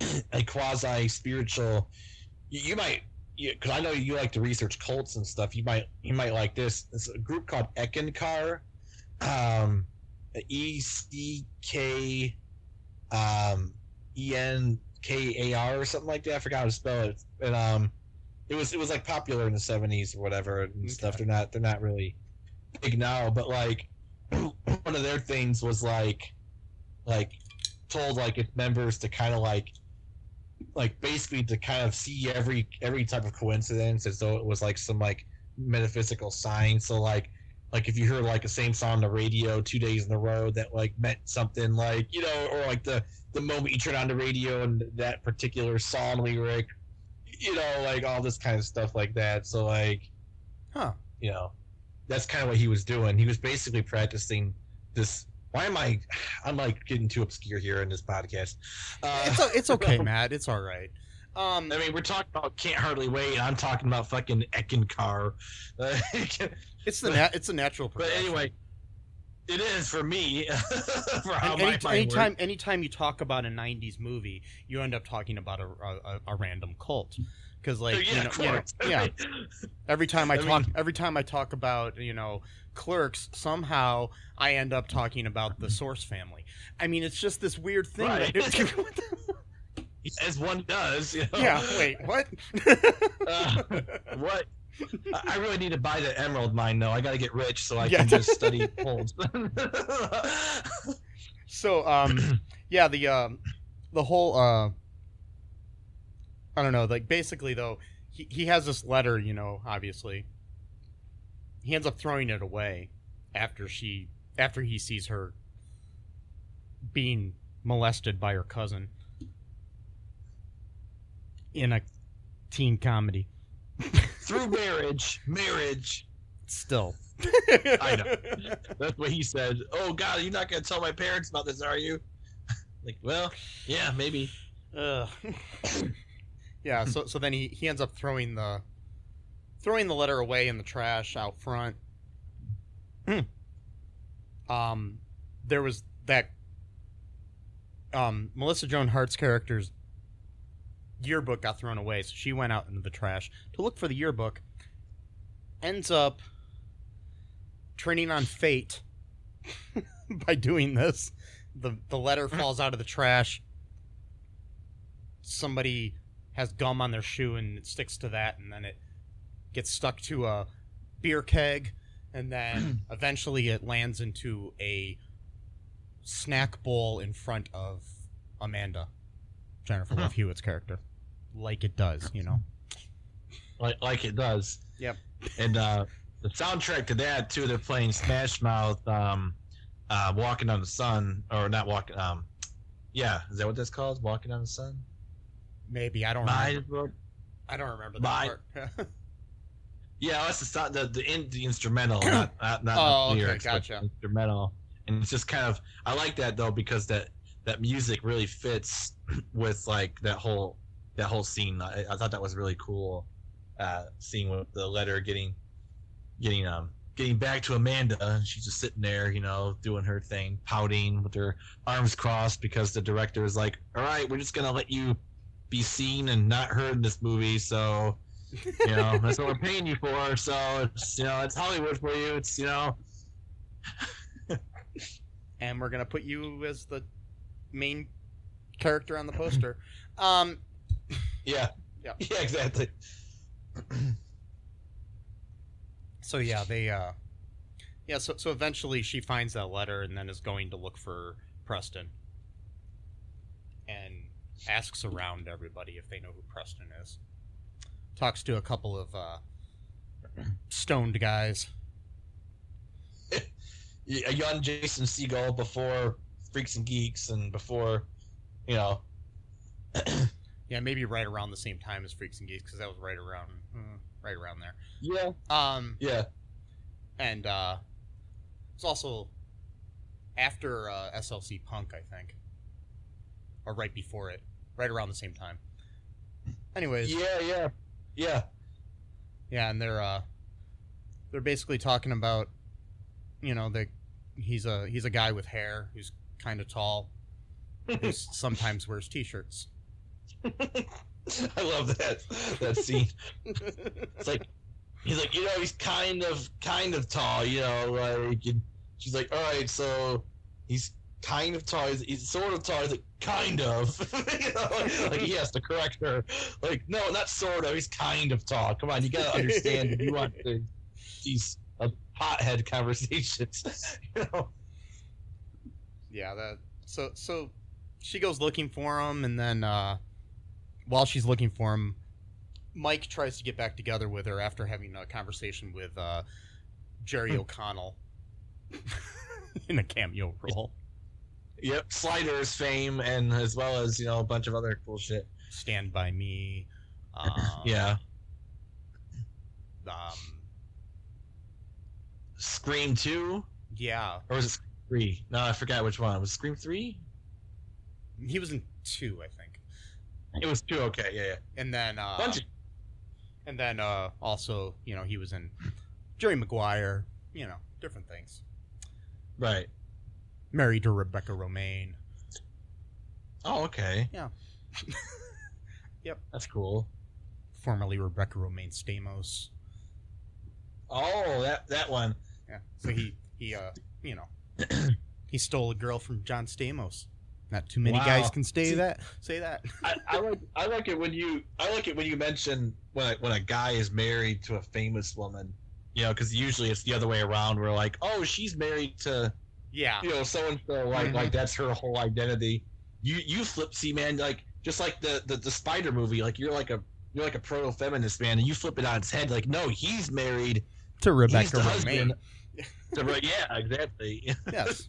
a quasi spiritual. You, you might, because I know you like to research cults and stuff. You might, you might like this. It's a group called Eckankar, um, E C K, um, E N K A R or something like that. I forgot how to spell it. And um, it was it was like popular in the seventies or whatever and stuff. They're not they're not really big now, but like one of their things was like like told like its members to kind of like like basically to kind of see every every type of coincidence as though it was like some like metaphysical sign. So like like if you heard like the same song on the radio two days in a row that like meant something like you know or like the the moment you turn on the radio and that particular song lyric you know like all this kind of stuff like that so like Huh. you know that's kind of what he was doing he was basically practicing this why am I? I'm like getting too obscure here in this podcast. Uh, It's o- it's okay, Matt. It's all right. Um, I mean, we're talking about can't hardly wait. I'm talking about fucking Eckankar. Uh, it's the nat- it's a natural. but anyway, it is for me. for how And my any, mind anytime, works. anytime you talk about a '90s movie, you end up talking about a a, a random cult, because like yeah, you know, you know, yeah. Every time I, I talk, mean- every time I talk about you know Clerks, somehow I end up talking about the Source family. I mean, it's just this weird thing. Right. As one does. You know? yeah. Wait. What? Uh, what? I really need to buy the emerald mine though. I got to get rich so I Yeah. can just study holes. So um yeah, the um the whole uh I don't know, like basically though, he he has this letter, you know, obviously. He ends up throwing it away after she after he sees her being molested by her cousin in a teen comedy. Through marriage, marriage. Still. I know. That's what he said. Oh God, you're not gonna tell my parents about this, are you? like, well, yeah, maybe. Ugh. Yeah, so so then he, he ends up throwing the throwing the letter away in the trash out front. um there was that um Melissa Joan Hart's character's yearbook got thrown away, so she went out into the trash to look for the yearbook. Ends up turning on fate by doing this. The the letter falls out of the trash somebody has gum on their shoe and it sticks to that and then it gets stuck to a beer keg and then eventually it lands into a snack bowl in front of Amanda Jennifer Love Hewitt's character like it does you know Like, like it does. Yep. And uh, the soundtrack to that too. They're playing Smash Mouth, um, uh, "Walking on the Sun," or not walking. Um, yeah, is that what that's called? "Walking on the Sun." Maybe. I don't Might remember. well I don't remember that Might- part. Yeah, that's the the the, in, the instrumental, not not, not Oh, the lyrics, but gotcha. instrumental, and it's just kind of I like that though because that that music really fits with like that whole that whole scene. I, I thought that was really cool, uh, seeing with the letter getting getting um getting back to Amanda, and she's just sitting there, you know, doing her thing, pouting with her arms crossed because the director is like, "All right, we're just gonna let you be seen and not heard in this movie, so." you know that's what we're paying you for so it's you know it's hollywood for you it's you know and we're gonna put you as the main character on the poster um yeah Yeah. yeah exactly So yeah, they uh yeah, so so eventually she finds that letter and then is going to look for Preston. And asks around everybody if they know who Preston is. Talks to a couple of uh stoned guys. a young jason Segel before freaks and geeks and before you know Yeah, maybe right around the same time as Freaks and Geeks because that was right around hmm, right around there. yeah Um yeah and uh it's also after uh, SLC Punk, I think. Or right before it. Right around the same time. Anyways, yeah yeah yeah Yeah, and they're uh they're basically talking about you know, that he's a he's a guy with hair who's kind of tall who sometimes wears t-shirts. i love that that scene it's like he's like you know he's kind of kind of tall you know like and she's like all right so he's kind of tall he's, he's sort of tall he's like kind of. You know like, like he has to correct her. Like no not sort of he's kind of tall. Come on you gotta understand if you want to these uh, hothead conversations you know. Yeah, that so so she goes looking for him and then uh while she's looking for him Mike tries to get back together with her after having a conversation with uh Jerry O'Connell. In a cameo role. Yep sliders fame and as well as you know a bunch of other cool shit Stand by me. Um, yeah Um, scream 2 yeah. or was it three. No, I forgot which one. Was it Scream three? He was in two, I think, It was two. Okay, yeah, yeah. and then uh, Bunch of- and then uh, also you know he was in Jerry Maguire. You know, different things. right. Married to Rebecca Romijn. Oh, okay. Yeah. Yep. That's cool. Formerly Rebecca Romijn Stamos. Oh, that that one. Yeah. So he he uh you know he stole a girl from John Stamos. Not too many Wow. guys can say See- that. Say that. I, I like I like it when you I like it when you mention when a, when a guy is married to a famous woman. You know, because usually it's the other way around. We're like, oh, she's married to Yeah. you know so and so. Like Mhm. like that's her whole identity. You you flip see man like just like the, the the spider movie. Like you're like a you're like a proto feminist man, and you flip it on its head. Like no, he's married. To he's Rebecca the Romijn. husband. to, yeah, exactly. Yes.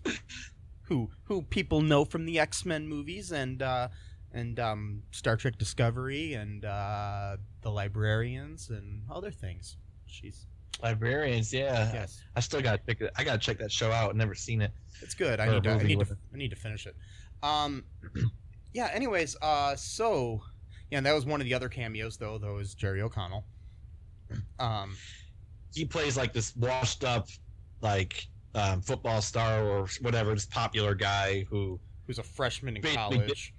who who people know from the X Men movies and uh and um Star Trek Discovery and uh the Librarians and other things. She's Librarians, yeah. yes. I still gotta check it. I gotta check that show out. Never seen it. It's good. I need to. I need to. I need to finish it. Um, yeah. Anyways, uh, so yeah, and that was one of the other cameos though. Though is Jerry O'Connell. Um, he plays like this washed up like um, football star or whatever this popular guy who who's a freshman in college.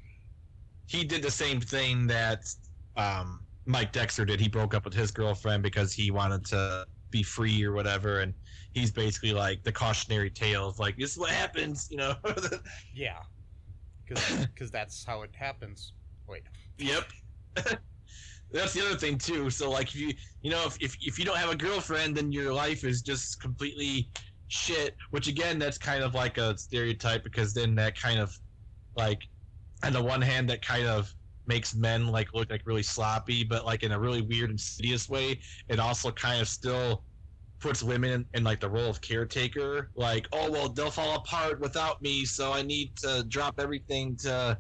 he did the same thing that um, mike dexter did he broke up with his girlfriend because he wanted to be free or whatever. And he's basically like the cautionary tale of like this is what happens you know? Yeah, because that's how it happens. Wait. yep. That's the other thing too. So like if you you know if, if, if you don't have a girlfriend then your life is just completely shit which again that's kind of like a stereotype because then that kind of like on the one hand that kind of makes men like look like really sloppy but like in a really weird insidious way it also kind of still puts women in, in like the role of caretaker like oh well they'll fall apart without me so i need to drop everything to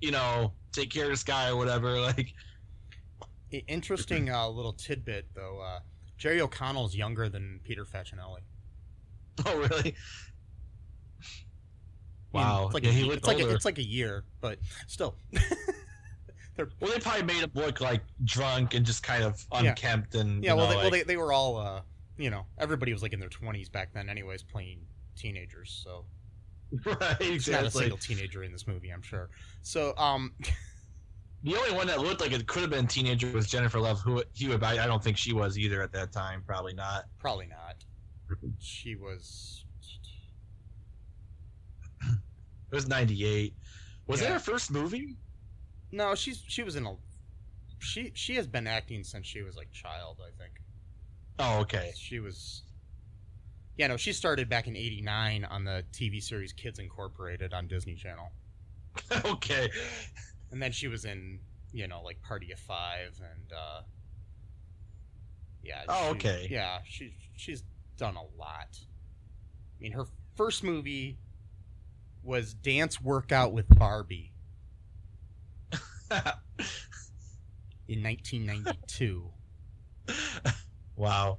you know take care of this guy or whatever like Interesting uh, little tidbit though. Uh, Jerry O'Connell's younger than Peter Facinelli. oh really I mean, Wow. It's like, Yeah, a, he looked it's like a, it's like a year, but still. They're, well they probably made him look like drunk and just kind of Yeah. unkempt and yeah, well, know, they, well, they, they were all, uh, you know, everybody was like in their twenties back then, anyways, playing teenagers. So right it's not a exactly single teenager in this movie, I'm sure. So, um, The only one that looked like it could have been a teenager was Jennifer Love Hewitt. but I I don't think she was either at that time. Probably not. probably not. She was. It was '98. Was Yeah. that her first movie? No, she's she was in a. She she has been acting since she was like child, I think. Oh, okay. She was. Yeah, no, she started back in '89 on the TV series Kids Incorporated on Disney Channel, okay. and then she was in you know like Party of Five and. uh Yeah. Oh, she- okay. Yeah, she she's done a lot. I mean, her first movie was Dance Workout with Barbie in 1992. wow.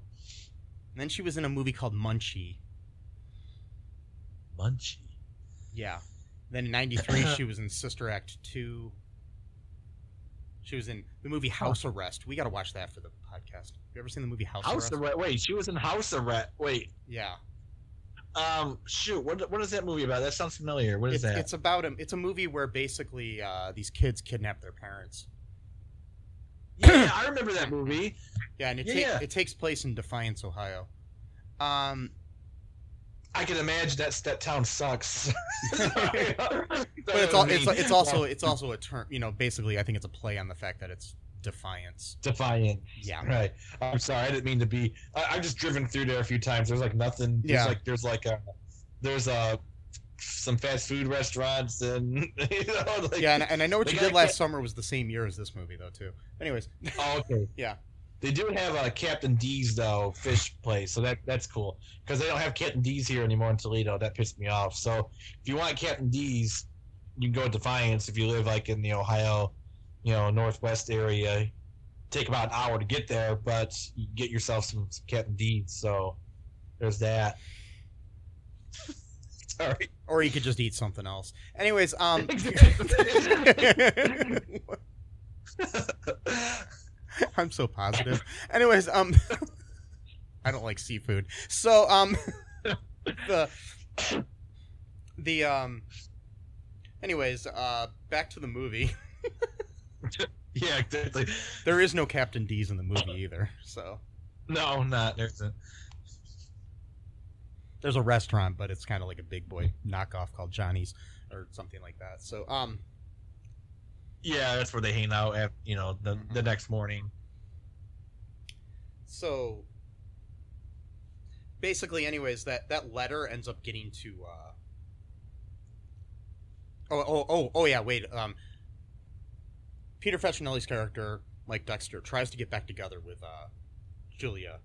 And then she was in a movie called Munchie. Munchie. Yeah. Then in '93, she was in Sister Act two. She was in the movie House Arrest. We got to watch that for the podcast. Have you ever seen the movie House, House Arrest? Arrest. Wait, she was in House Arrest. Wait. Yeah, Um. Shoot. What What is that movie about? That sounds familiar. What is it's, that? it's about a it's a movie where basically uh, these kids kidnap their parents. yeah, I remember that movie. Yeah, and it Yeah, ta- yeah. it takes place in Defiance, Ohio. Um, I can imagine that that town sucks. but it's all, it's it's also it's also a term. You know, basically, I think it's a play on the fact that it's Defiance. defiant. Yeah. Right. I'm sorry. I didn't mean to be. I, I've just driven through there a few times. There's like nothing. There's Yeah. Like there's like a there's a some fast food restaurants and you know like Yeah, and, and I know what you did last summer was the same year as this movie, though, too. Anyways, oh, okay. Yeah. They do have a Captain D's though fish place, so that that's cool because they don't have Captain D's here anymore in Toledo. That pissed me off. So if you want Captain D's, you can go to Defiance if you live like in the Ohio, you know, northwest area. Take about an hour to get there, but you get yourself some, some Captain D's. So there's that. Sorry. or you could just eat something else. Anyways, um, I'm so positive. Anyways, um, I don't like seafood, so um, the the um, anyways, uh, back to the movie. yeah, exactly. There is no Captain D's in the movie either, so No, not there isn't. there's a restaurant, but it's kind of like a big boy knockoff called Johnny's or something like that. So um, Yeah, that's where they hang out. At, you know, the the next morning. so basically anyways that that letter ends up getting to uh oh oh oh, oh yeah wait um peter Facinelli's character Mike dexter tries to get back together with uh julia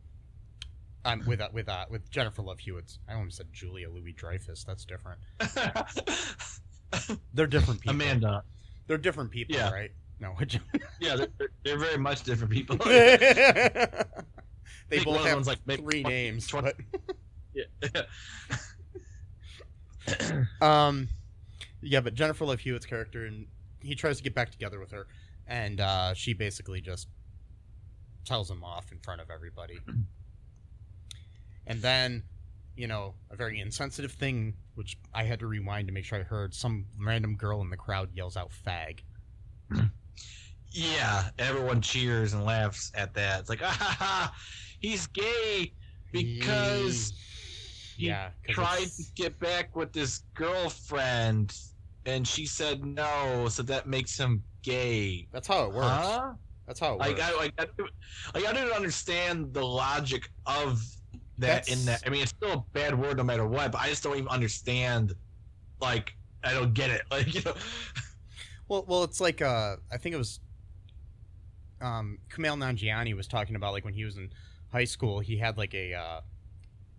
um with uh, with uh with jennifer love hewitt i almost said julia louis dreyfus that's different they're different people Amanda. they're different people Yeah. right no Yeah, they're, they're- very much different people. they both have like, three 20 names 20 but yeah. Um, yeah, but Jennifer Love Hewitt's character, and he tries to get back together with her, and uh, she basically just tells him off in front of everybody. and then, you know, a very insensitive thing, which I had to rewind to make sure I heard. Some random girl in the crowd yells out "fag." yeah, everyone cheers and laughs at that. It's like, ah, ha, ha, he's gay because he yeah, 'cause tried to get back with his girlfriend, and she said no, so that makes him gay. That's how it works. Huh? That's how it Like works. I, like, I, like, I didn't understand the logic of that That's- in that. I mean, it's still a bad word no matter what, but I just don't even understand. Like, I don't get it. Like, you know, Well, well, it's like uh, I think it was um, Kumail Nanjiani was talking about like when he was in high school, he had like a uh,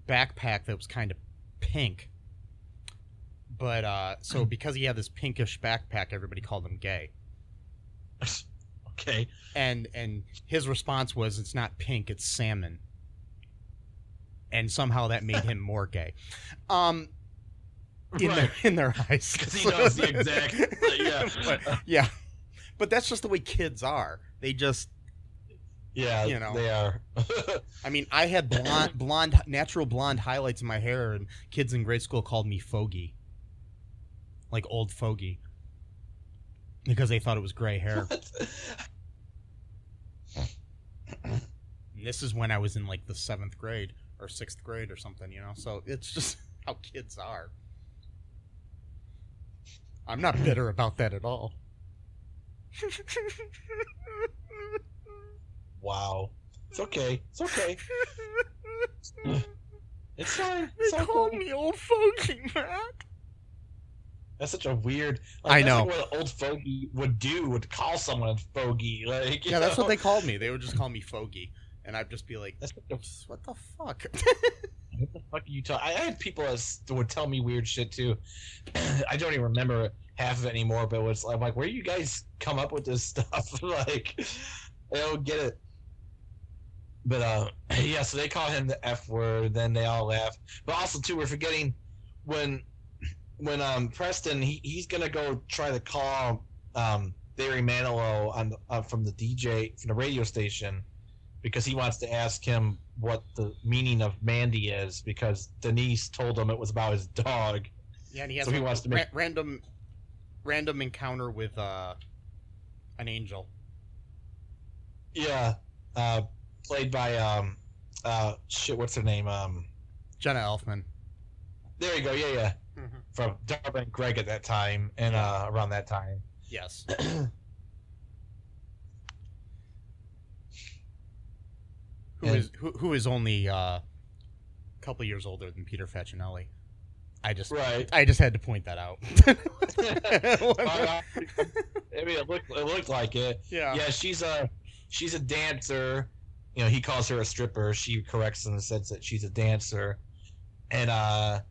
backpack that was kind of pink, but uh, so because he had this pinkish backpack, everybody called him gay, okay. and and his response was, "It's not pink, it's salmon," and somehow that made him more gay. Um, in Right. their in their eyes, 'Cause he knows the exact- yeah. but, yeah, but that's just the way kids are. They just Yeah, You know. they are. I mean, I had blonde, blonde, natural blonde highlights in my hair, and kids in grade school called me Fogey, like old Fogey, because they thought it was gray hair. And this is when I was in like the seventh grade or sixth grade or something, you know. So it's just how kids are. I'm not bitter about that at all. wow. It's okay. It's okay. It's fine. It's they okay. called me old Fogey, Matt. That's such a weird. I that's know. Like what an old fogey would do would call someone a fogey. Like Yeah, that's what they called me. They would just call me Fogey, and I'd just be like, what the, "What the fuck?" what the fuck are you talking? I I had people that would tell me weird shit too. I don't even remember half of it anymore. But it was I'm like, where do you guys come up with this stuff? like, I don't get it. But uh, yeah, so they call him the F word. Then they all laugh. But also too, we're forgetting when when um Preston he, he's gonna go try to call um Barry Manilow on uh, from the DJ from the radio station because he wants to ask him what the meaning of Mandy is because Denise told him it was about his dog. yeah, and he has So he wants to ra- make- random, random encounter with uh, an angel. Yeah, uh, played by um uh shit. What's her name? Um, Jenna Elfman. there you go. Yeah, yeah. Mhm. From Dharma and Greg at that time and uh around that time. Yes. who And- is who, who is only uh, a couple years older than Peter Facinelli. I just Right. I just had to point that out. I mean, it looked it looked like it. yeah. Yeah, she's a she's a dancer. You know, he calls her a stripper. She corrects in the sense that she's a dancer, and uh,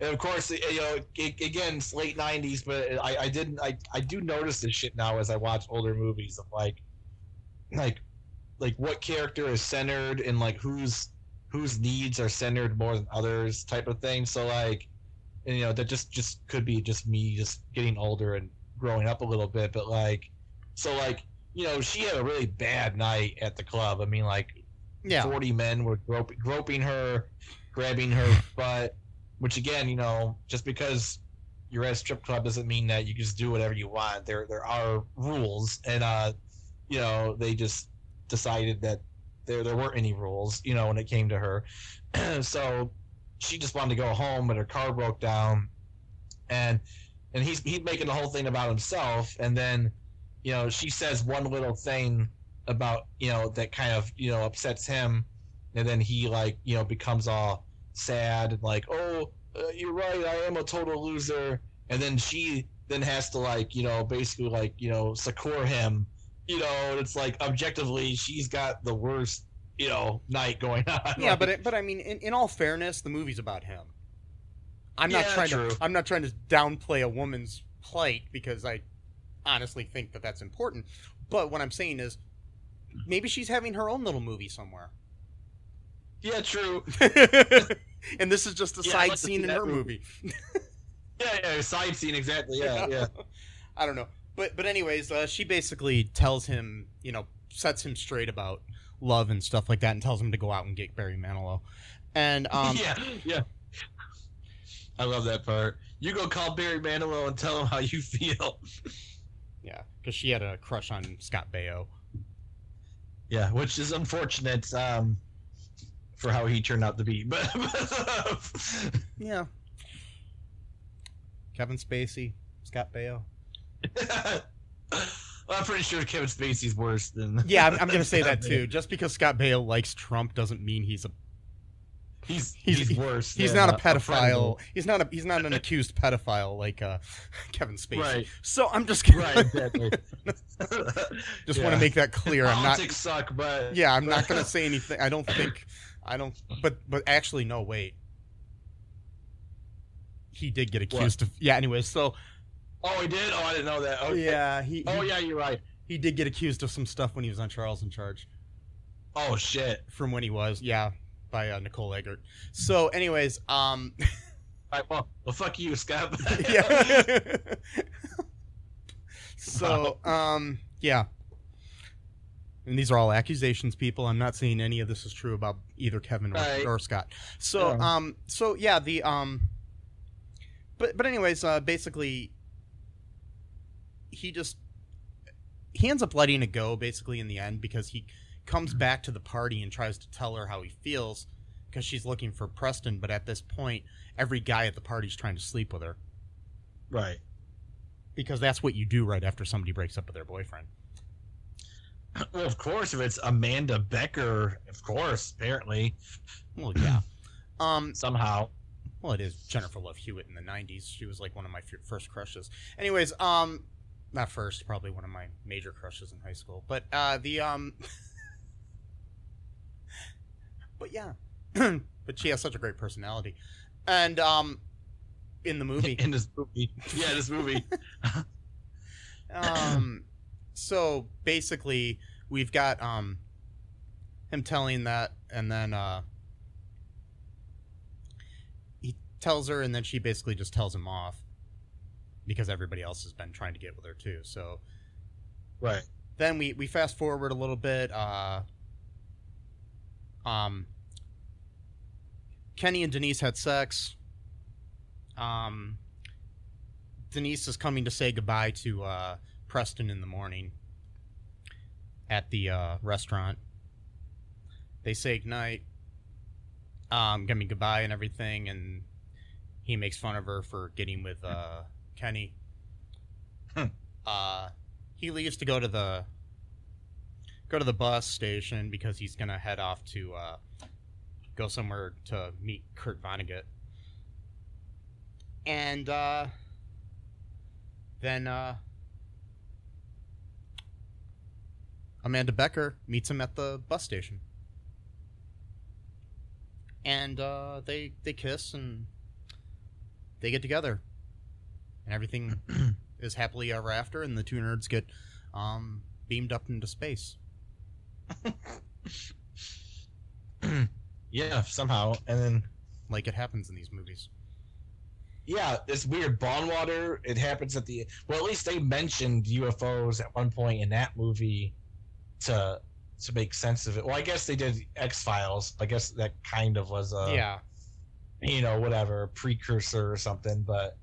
and of course, you know, a- again, it's late '90s, but I, I didn't I, I do notice this shit now as I watch older movies of like, like, like what character is centered and like whose whose needs are centered more than others type of thing. So like, and you know that just just could be just me just getting older and growing up a little bit, but like, so like you know she had a really bad night at the club. I mean like Yeah. 40 men were groping, groping her, grabbing her butt, which again, you know, just because you're at a strip club doesn't mean that you just do whatever you want. There there are rules and uh you know, they just decided that there there weren't any rules, you know, when it came to her. so she just wanted to go home but her car broke down and and he's he's making the whole thing about himself and then you know, she says one little thing about you know that kind of you know upsets him and then he like you know becomes all sad and like oh uh, you're right i am a total loser and then she then has to like you know basically like you know succor him you know and it's like objectively she's got the worst you know night going on Yeah, Like, but it, but I mean, in, in all fairness, the movie's about him. I'm not Yeah, trying true. to I'm not trying to downplay a woman's plight because I honestly think that that's important. But what I'm saying is, maybe she's having her own little movie somewhere, yeah true. And this is just a Yeah, side like scene in her movie. movie. yeah yeah side scene exactly yeah yeah. I don't know, but but anyways, uh, she basically tells him, you know, sets him straight about love and stuff like that, and tells him to go out and get Barry Manilow, and um, yeah yeah. I love that part. You go call barry manilow and tell him how you feel. Yeah, because she had a crush on Scott Baio. Yeah, which is unfortunate um, for how he turned out to be. But Yeah. Kevin Spacey, Scott Baio. I'm pretty sure Kevin Spacey's worse than. Yeah, I'm, I'm gonna say that too. Just because Scott Baio likes Trump doesn't mean he's a He's He's- he's, worse. he's than not a pedophile. predator. he's not a he's not an accused pedophile like uh, Kevin Spacey. Right. So I'm just gonna, Right. Exactly. just Yeah. want to make that clear. I'm not. Politics suck, but Yeah, I'm not gonna say anything. I don't think. I don't. But but actually, no. Wait. He did get accused of. Yeah. Anyway, so Oh, he did. Oh, I didn't know that. Oh, yeah, he. Oh, yeah, you're right. He did get accused of some stuff when he was on Charles in Charge. Oh shit. from when he was, yeah, by uh, Nicole Eggert. So, anyways, um, All right, well, well, fuck you, Scott. yeah. so, um, yeah. And these are all accusations, people. I'm not saying any of this is true about either Kevin or, Right. or Scott. So, Yeah. um, so yeah, the um, but but anyways, uh, basically, he just he ends up letting it go basically in the end because he comes back to the party and tries to tell her how he feels because she's looking for Preston, but at this point, every guy at the party's trying to sleep with her right. because that's what you do right after somebody breaks up with their boyfriend. Well, of course, if it's Amanda Beckett, of course, apparently, Well, yeah. Um, somehow. well, it is Jennifer Love Hewitt in the '90s. She was like one of my f- first crushes. Anyways, um, not first, probably one of my major crushes in high school. But uh, the um, but yeah, but she has such a great personality, and um, in the movie, In this movie. Yeah, this movie. um, so basically, we've got um, him telling that, and then uh, he tells her, and then she basically just tells him off because everybody else has been trying to get with her too. So right. then we we fast forward a little bit. Uh, um, Kenny and Denise had sex. Um, Denise is coming to say goodbye to uh, Preston in the morning at the uh, restaurant. They say goodnight, um, mean goodbye and everything, and he makes fun of her for getting with uh, Kenny. Hmm. Uh, he leaves to go to the go to the bus station because he's gonna head off to uh, go somewhere to meet Kurt Vonnegut. And uh, then uh, Amanda Beckett meets him at the bus station, and uh, they they kiss and they get together, and everything is happily ever after, and the two nerds get um, beamed up into space. yeah, somehow. And then like it happens in these movies. yeah, it's weird. Bongwater. It happens at the well. At least they mentioned UFOs at one point in that movie to to make sense of it. Well, I guess they did X Files. I guess that kind of was a yeah. you know whatever precursor or something. But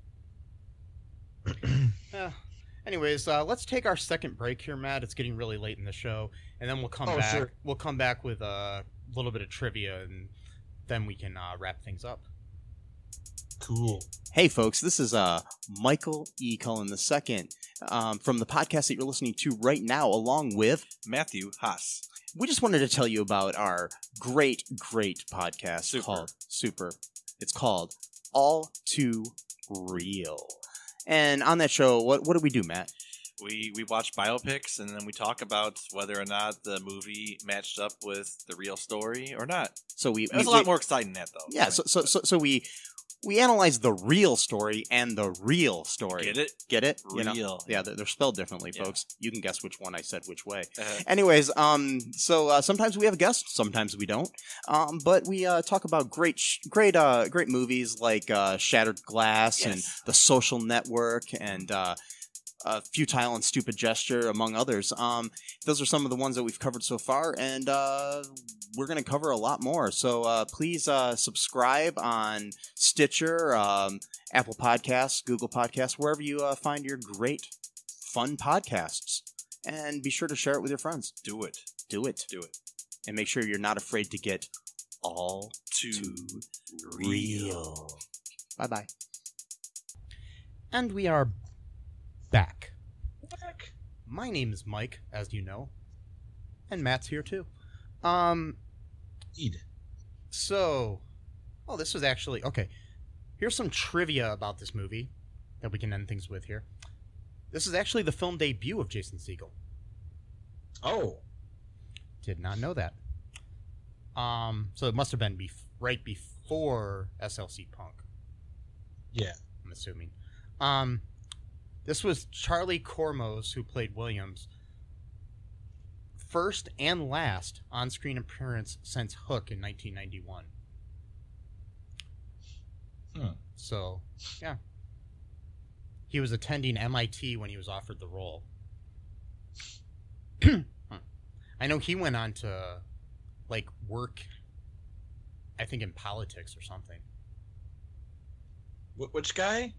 Eh, anyways, uh, let's take our second break here, Matt. It's getting really late in the show, and then we'll come Oh, back. sure. We'll come back with a little bit of trivia, and then we can uh, wrap things up. Cool. Hey, folks, this is uh, Michael E. Cullen II um, from the podcast that you're listening to right now, along with. Matthew Haase. We just wanted to tell you about our great, great podcast Super. called Super. It's called All Too Real. And on that show, what, what do we do, Matt? We we watch biopics and then we talk about whether or not the movie matched up with the real story or not. So we, It was we- a lot we- more exciting than that though. Yeah, so, so so so we we analyze the real story and the real story. Get it? Get it? You know? Real. Yeah, they're, they're spelled differently, Yeah. folks. You can guess which one I said which way. Uh, Anyways, um, so uh, sometimes we have a guest, sometimes we don't. Um, but we uh, talk about great, sh- great, uh, great movies like uh, Shattered Glass and The Social Network and uh, uh, Futile and Stupid Gesture, among others. Um, those are some of the ones that we've covered so far, and uh, we're going to cover a lot more. So uh, please uh, subscribe on Stitcher, um, Apple Podcasts, Google Podcasts, wherever you uh, find your great, fun podcasts. And be sure to share it with your friends. do it. Do it. Do it. And make sure you're not afraid to get all Too too real. real. Bye bye. And we are back. Back. My name is Mike, as you know, and Matt's here too. Um, Indeed. so, oh, this was actually okay. Here's some trivia about this movie that we can end things with here. This is actually the film debut of Jason Segel. Oh, Did not know that. Um, so it must have been bef- right before SLC Punk. yeah. I'm assuming. Um, this was Charlie Korsmo who played Williams. First and last on-screen appearance since Hook in 1991. Hmm. So, yeah. He was attending MIT when he was offered the role. I know he went on to like work I think in politics or something. Which guy?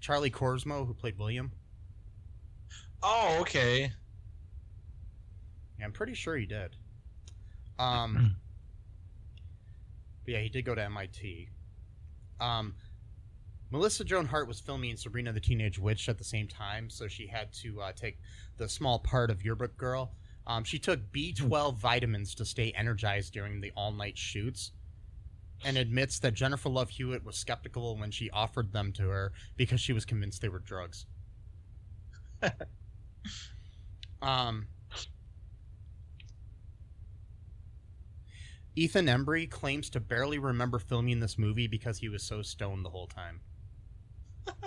Charlie Korsmo, who played William. Oh, okay. Yeah, I'm pretty sure he did. Um, but yeah, he did go to MIT. Um, Melissa Joan Hart was filming Sabrina the Teenage Witch at the same time, so she had to uh, take the small part of Yearbook Girl. Um, she took B12 vitamins to stay energized during the all night shoots and admits that Jennifer Love Hewitt was skeptical when she offered them to her because she was convinced they were drugs. um, Ethan Embry claims to barely remember filming this movie because he was so stoned the whole time.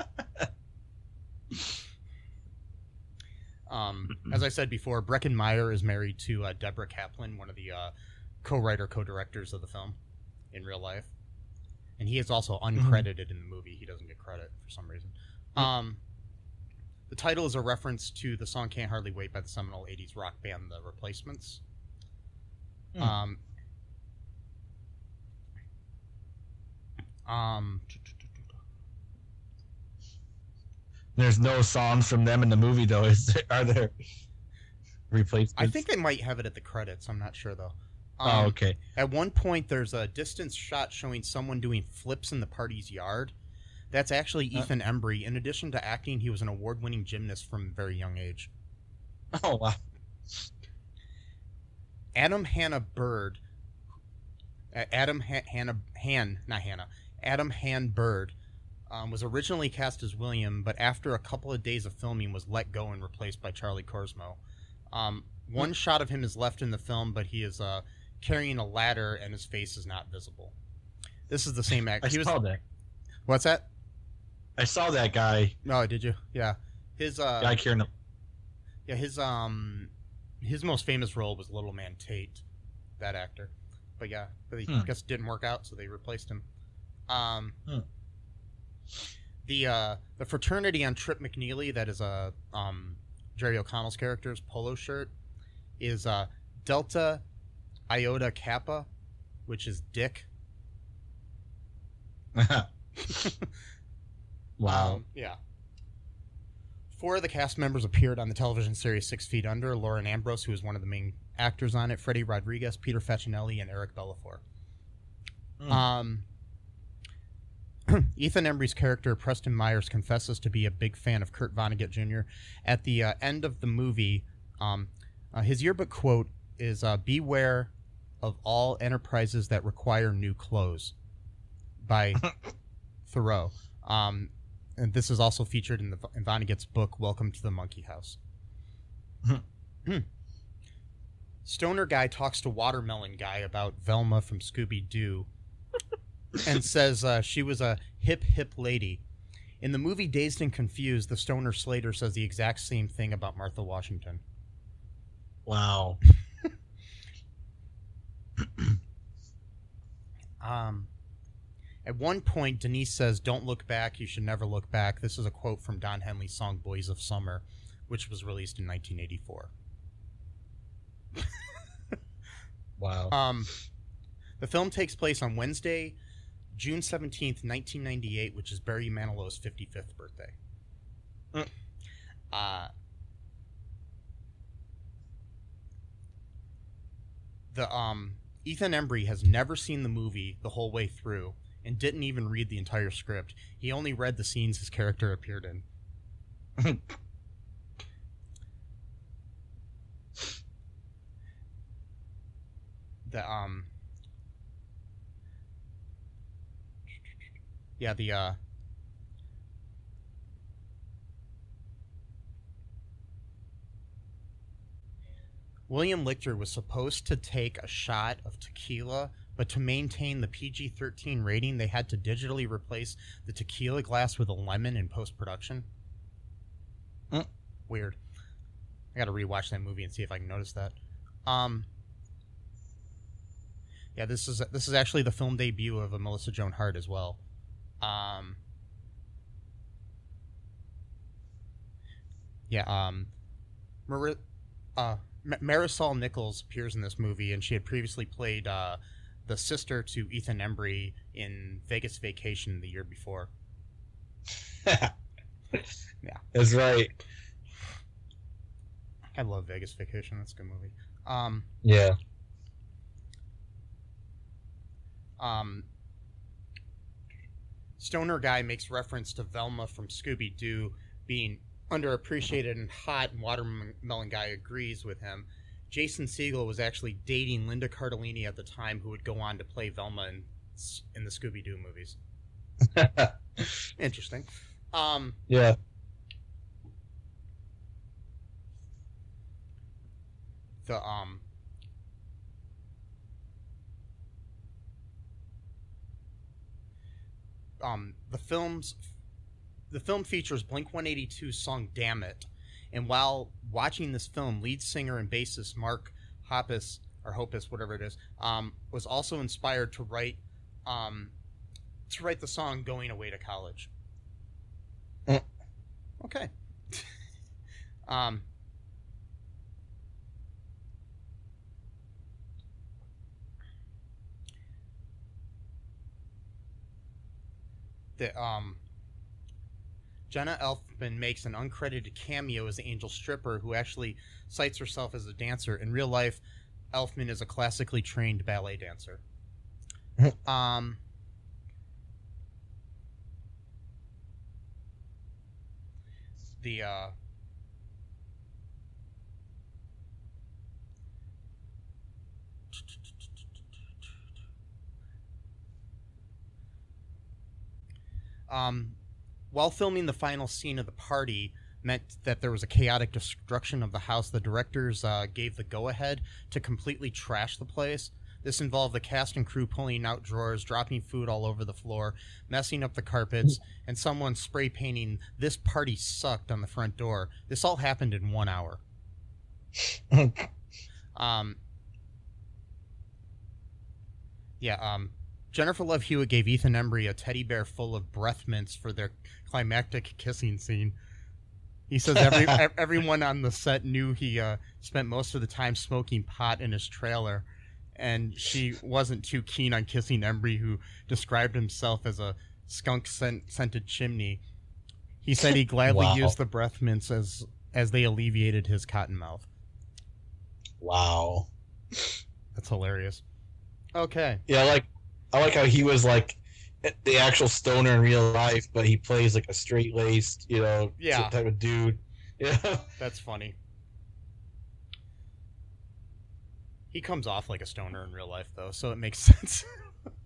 um, as I said before, Breckin Meyer is married to uh, Deborah Kaplan, one of the uh, co-writer, co-directors of the film in real life, and he is also uncredited in the movie. He doesn't get credit for some reason. Um, the title is a reference to the song "Can't Hardly Wait" by the seminal '80s rock band The Replacements. Hmm. Um, um, There's no songs from them in the movie, though. Is there? Are there replacements? I think they might have it at the credits. I'm not sure though. Oh, Um, okay. At one point, there's a distance shot showing someone doing flips in the party's yard. That's actually Huh? Ethan Embry. In addition to acting, he was an award-winning gymnast from a very young age. Oh wow. Adam Hannah Bird. uh, Adam ha- Hannah Han, not Hannah. Adam Hann-Byrd um, was originally cast as William, but after a couple of days of filming, was let go and replaced by Charlie Korsmo. Um, one shot of him is left in the film, but he is uh, carrying a ladder and his face is not visible. This is the same I actor. He was. saw that. What's that? I saw that guy. No, did you? Yeah, his uh, guy carrying a yeah, his um, his most famous role was Little Man Tate, that actor. But yeah, but he Hmm. guess it didn't work out, so they replaced him. Um, Hmm. the uh, the fraternity on Trip McNeely that is a um, Jerry O'Connell's character's polo shirt is uh, Delta Iota Kappa, which is Dick. wow. Um, yeah. Four of the cast members appeared on the television series Six Feet Under. Lauren Ambrose, who is one of the main actors on it, Freddy Rodriguez, Peter Facinelli, and Eric Balfour. Hmm. Um, Ethan Embry's character, Preston Meyers, confesses to be a big fan of Kurt Vonnegut Jr. At the uh, end of the movie, um, uh, his yearbook quote is uh, Beware of all enterprises that require new clothes by Thoreau. Um, and this is also featured in the in Vonnegut's book Welcome to the Monkey House. Hmm. Stoner guy talks to Watermelon guy about Velma from Scooby Doo, and says uh, she was a hip hip lady. In the movie Dazed and Confused, the Stoner Slater says the exact same thing about Martha Washington. Wow. Um, at one point, Denise says, "Don't look back. You should never look back." This is a quote from Don Henley's song "Boys of Summer," which was released in 1984. Wow. Um, the film takes place on Wednesday, June 17th, 1998, which is Barry Manilow's 55th birthday. Mm. Uh, the um, Ethan Embry has never seen the movie the whole way through and didn't even read the entire script. He only read the scenes his character appeared in. the um yeah the uh William Lichter was supposed to take a shot of tequila, but to maintain the PG 13 rating, they had to digitally replace the tequila glass with a lemon in post production. Mm. Weird. I gotta rewatch that movie and see if I can notice that. Um, yeah, this is this is actually the film debut of a Melissa Joan Hart as well. Um, yeah, um, Mar- uh, Marisol Nichols appears in this movie, and she had previously played uh, the sister to Ethan Embry in Vegas Vacation the year before. yeah. That's right. I love Vegas Vacation. That's a good movie. Um, Yeah. um, Stoner guy makes reference to Velma from Scooby Doo being underappreciated and hot, and Watermelon guy agrees with him. Jason Segel was actually dating Linda Cardellini at the time, who would go on to play Velma in, in the Scooby Doo movies. Interesting. Um, yeah. the um um the film's the film features Blink 182's song Dammit. And while watching this film, lead singer and bassist Mark Hoppus or Hopus, whatever it is, um, was also inspired to write um, to write the song Going Away to College. Mm. Okay. um the um Jenna Elfman makes an uncredited cameo as the angel stripper who actually cites herself as a dancer. In real life, Elfman is a classically trained ballet dancer. um, the uh, um, while filming the final scene of the party meant that there was a chaotic destruction of the house, the directors uh, gave the go ahead to completely trash the place. This involved the cast and crew pulling out drawers, dropping food all over the floor, messing up the carpets, and someone spray painting "This party sucked" on the front door. This all happened in one hour. um, yeah, um, Jennifer Love Hewitt gave Ethan Embry a teddy bear full of breath mints for their climactic kissing scene. He says every everyone on the set knew he uh, spent most of the time smoking pot in his trailer, and she wasn't too keen on kissing Embry, who described himself as a skunk scent- scented chimney. He said he gladly Wow. used the breath mints as as they alleviated his cotton mouth. Wow. That's hilarious. Okay. Yeah, like I like how he was like the actual stoner in real life, but he plays like a straight laced, you know, Yeah. type of dude. Yeah. That's funny. He comes off like a stoner in real life, though, so it makes sense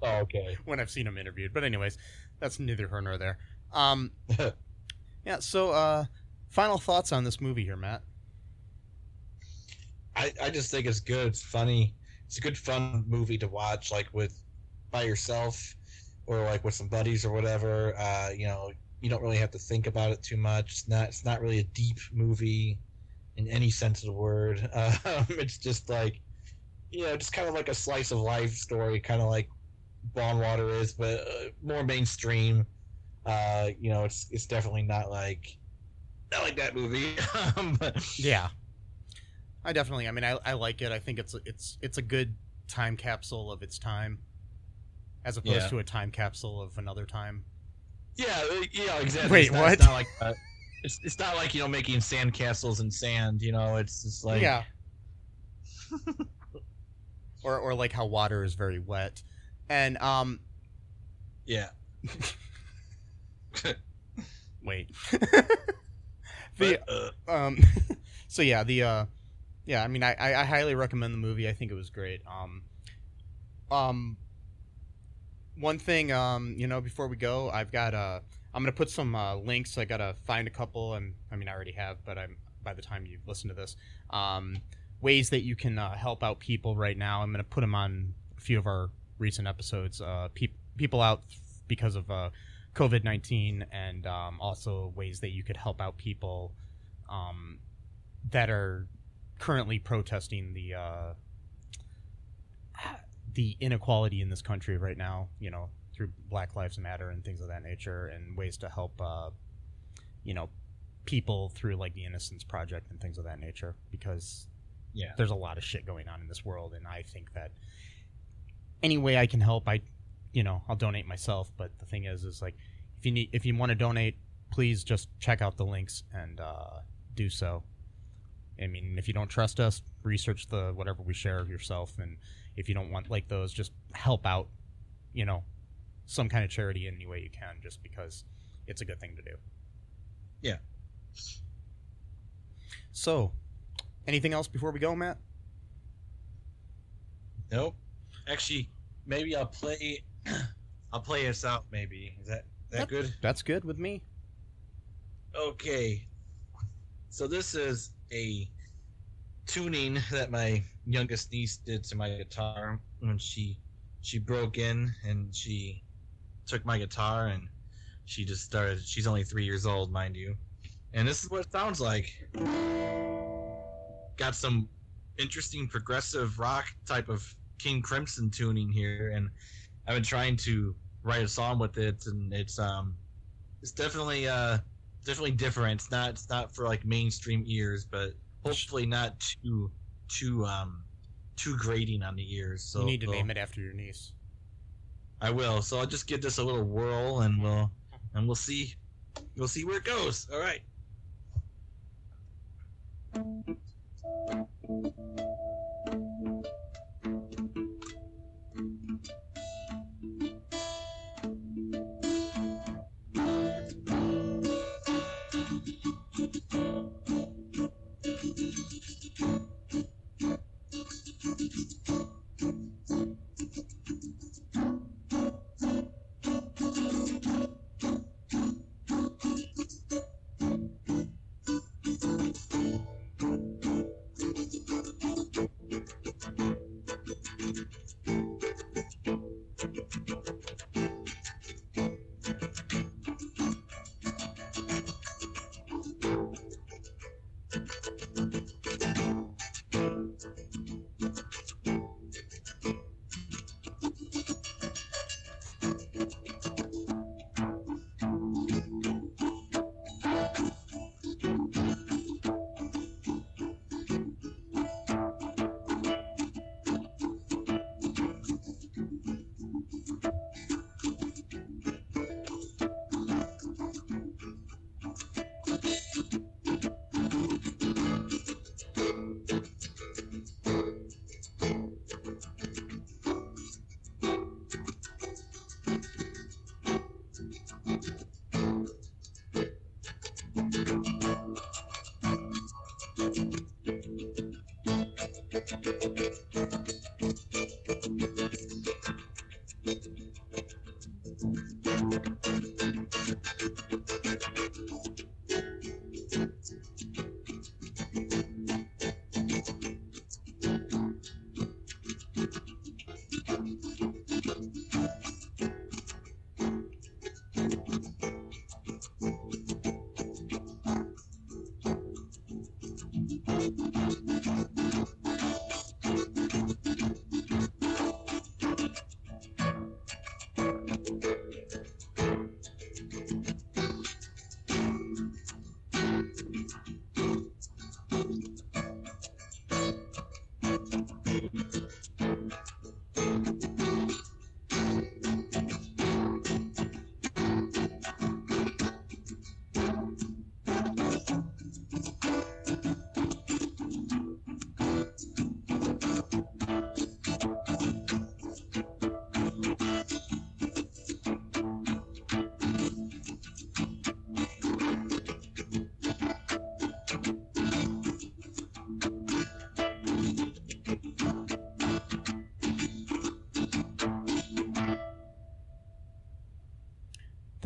oh, okay. when I've seen him interviewed. But anyways, that's neither here nor there. Um, yeah. So, uh, final thoughts on this movie here, Matt? I, I just think it's good. It's funny. It's a good fun movie to watch, like with by yourself or like with some buddies or whatever. Uh, you know, you don't really have to think about it too much. It's not it's not really a deep movie in any sense of the word. Um, it's just like you know, just kind of like a slice of life story, kind of like Bongwater is, but uh, more mainstream. Uh, you know, it's it's definitely not like not like that movie. um, but Yeah. I definitely. I mean, I, I like it. I think it's it's it's a good time capsule of its time, as opposed Yeah. to a time capsule of another time. Yeah, uh, yeah, exactly. Wait, it's not, what? It's not like uh, it's, it's not like you know making sand castles in sand. You know, it's just like yeah. or or like how water is very wet, and um yeah. wait. But, the uh, um so yeah the uh yeah i mean I, I i highly recommend the movie i think it was great um um one thing um you know before we go i've got uh i'm gonna put some uh links i gotta find a couple and i mean i already have but i'm by the time you listen to this um ways that you can uh, help out people right now i'm gonna put them on a few of our recent episodes uh peop people out because of uh COVID 19 and um, also ways that you could help out people um, that are currently protesting the uh, the inequality in this country right now, you know, through Black Lives Matter and things of that nature, and ways to help, uh, you know, people through like the Innocence Project and things of that nature, because yeah. there's a lot of shit going on in this world, and I think that any way I can help, I, you know, I'll donate myself. But the thing is, is like, if you need, if you want to donate, please just check out the links and uh, do so. I mean, if you don't trust us, research the whatever we share of yourself, and if you don't want like those, just help out, you know, some kind of charity any way you can, just because it's a good thing to do. Yeah. So, anything else before we go, Matt? Nope. Actually, maybe I'll play. I'll play us out. Maybe is that that good? That's good with me. Okay. So this is a tuning that my youngest niece did to my guitar when she she broke in and she took my guitar and she just started she's only 3 years old mind you. And this is what it sounds like. Got some interesting progressive rock type of King Crimson tuning here and I've been trying to write a song with it and it's um it's definitely uh definitely different. It's not it's not for like mainstream ears, but hopefully not too too um too grating on the ears. So you need to name it after your niece. I will. So I'll just give this a little whirl and we'll and we'll see we'll see where it goes. All right. Thank you.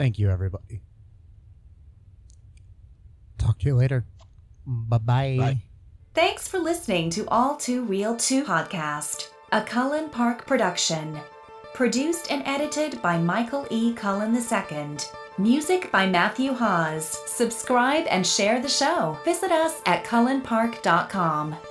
Thank you, everybody. Talk to you later. Bye-bye. Bye. Thanks for listening to All Too Real 2 podcast, a Cullen Park production. Produced and edited by Michael E. Cullen II. Music by Matthew Haase. Subscribe and share the show. Visit us at cullenpark.com. Two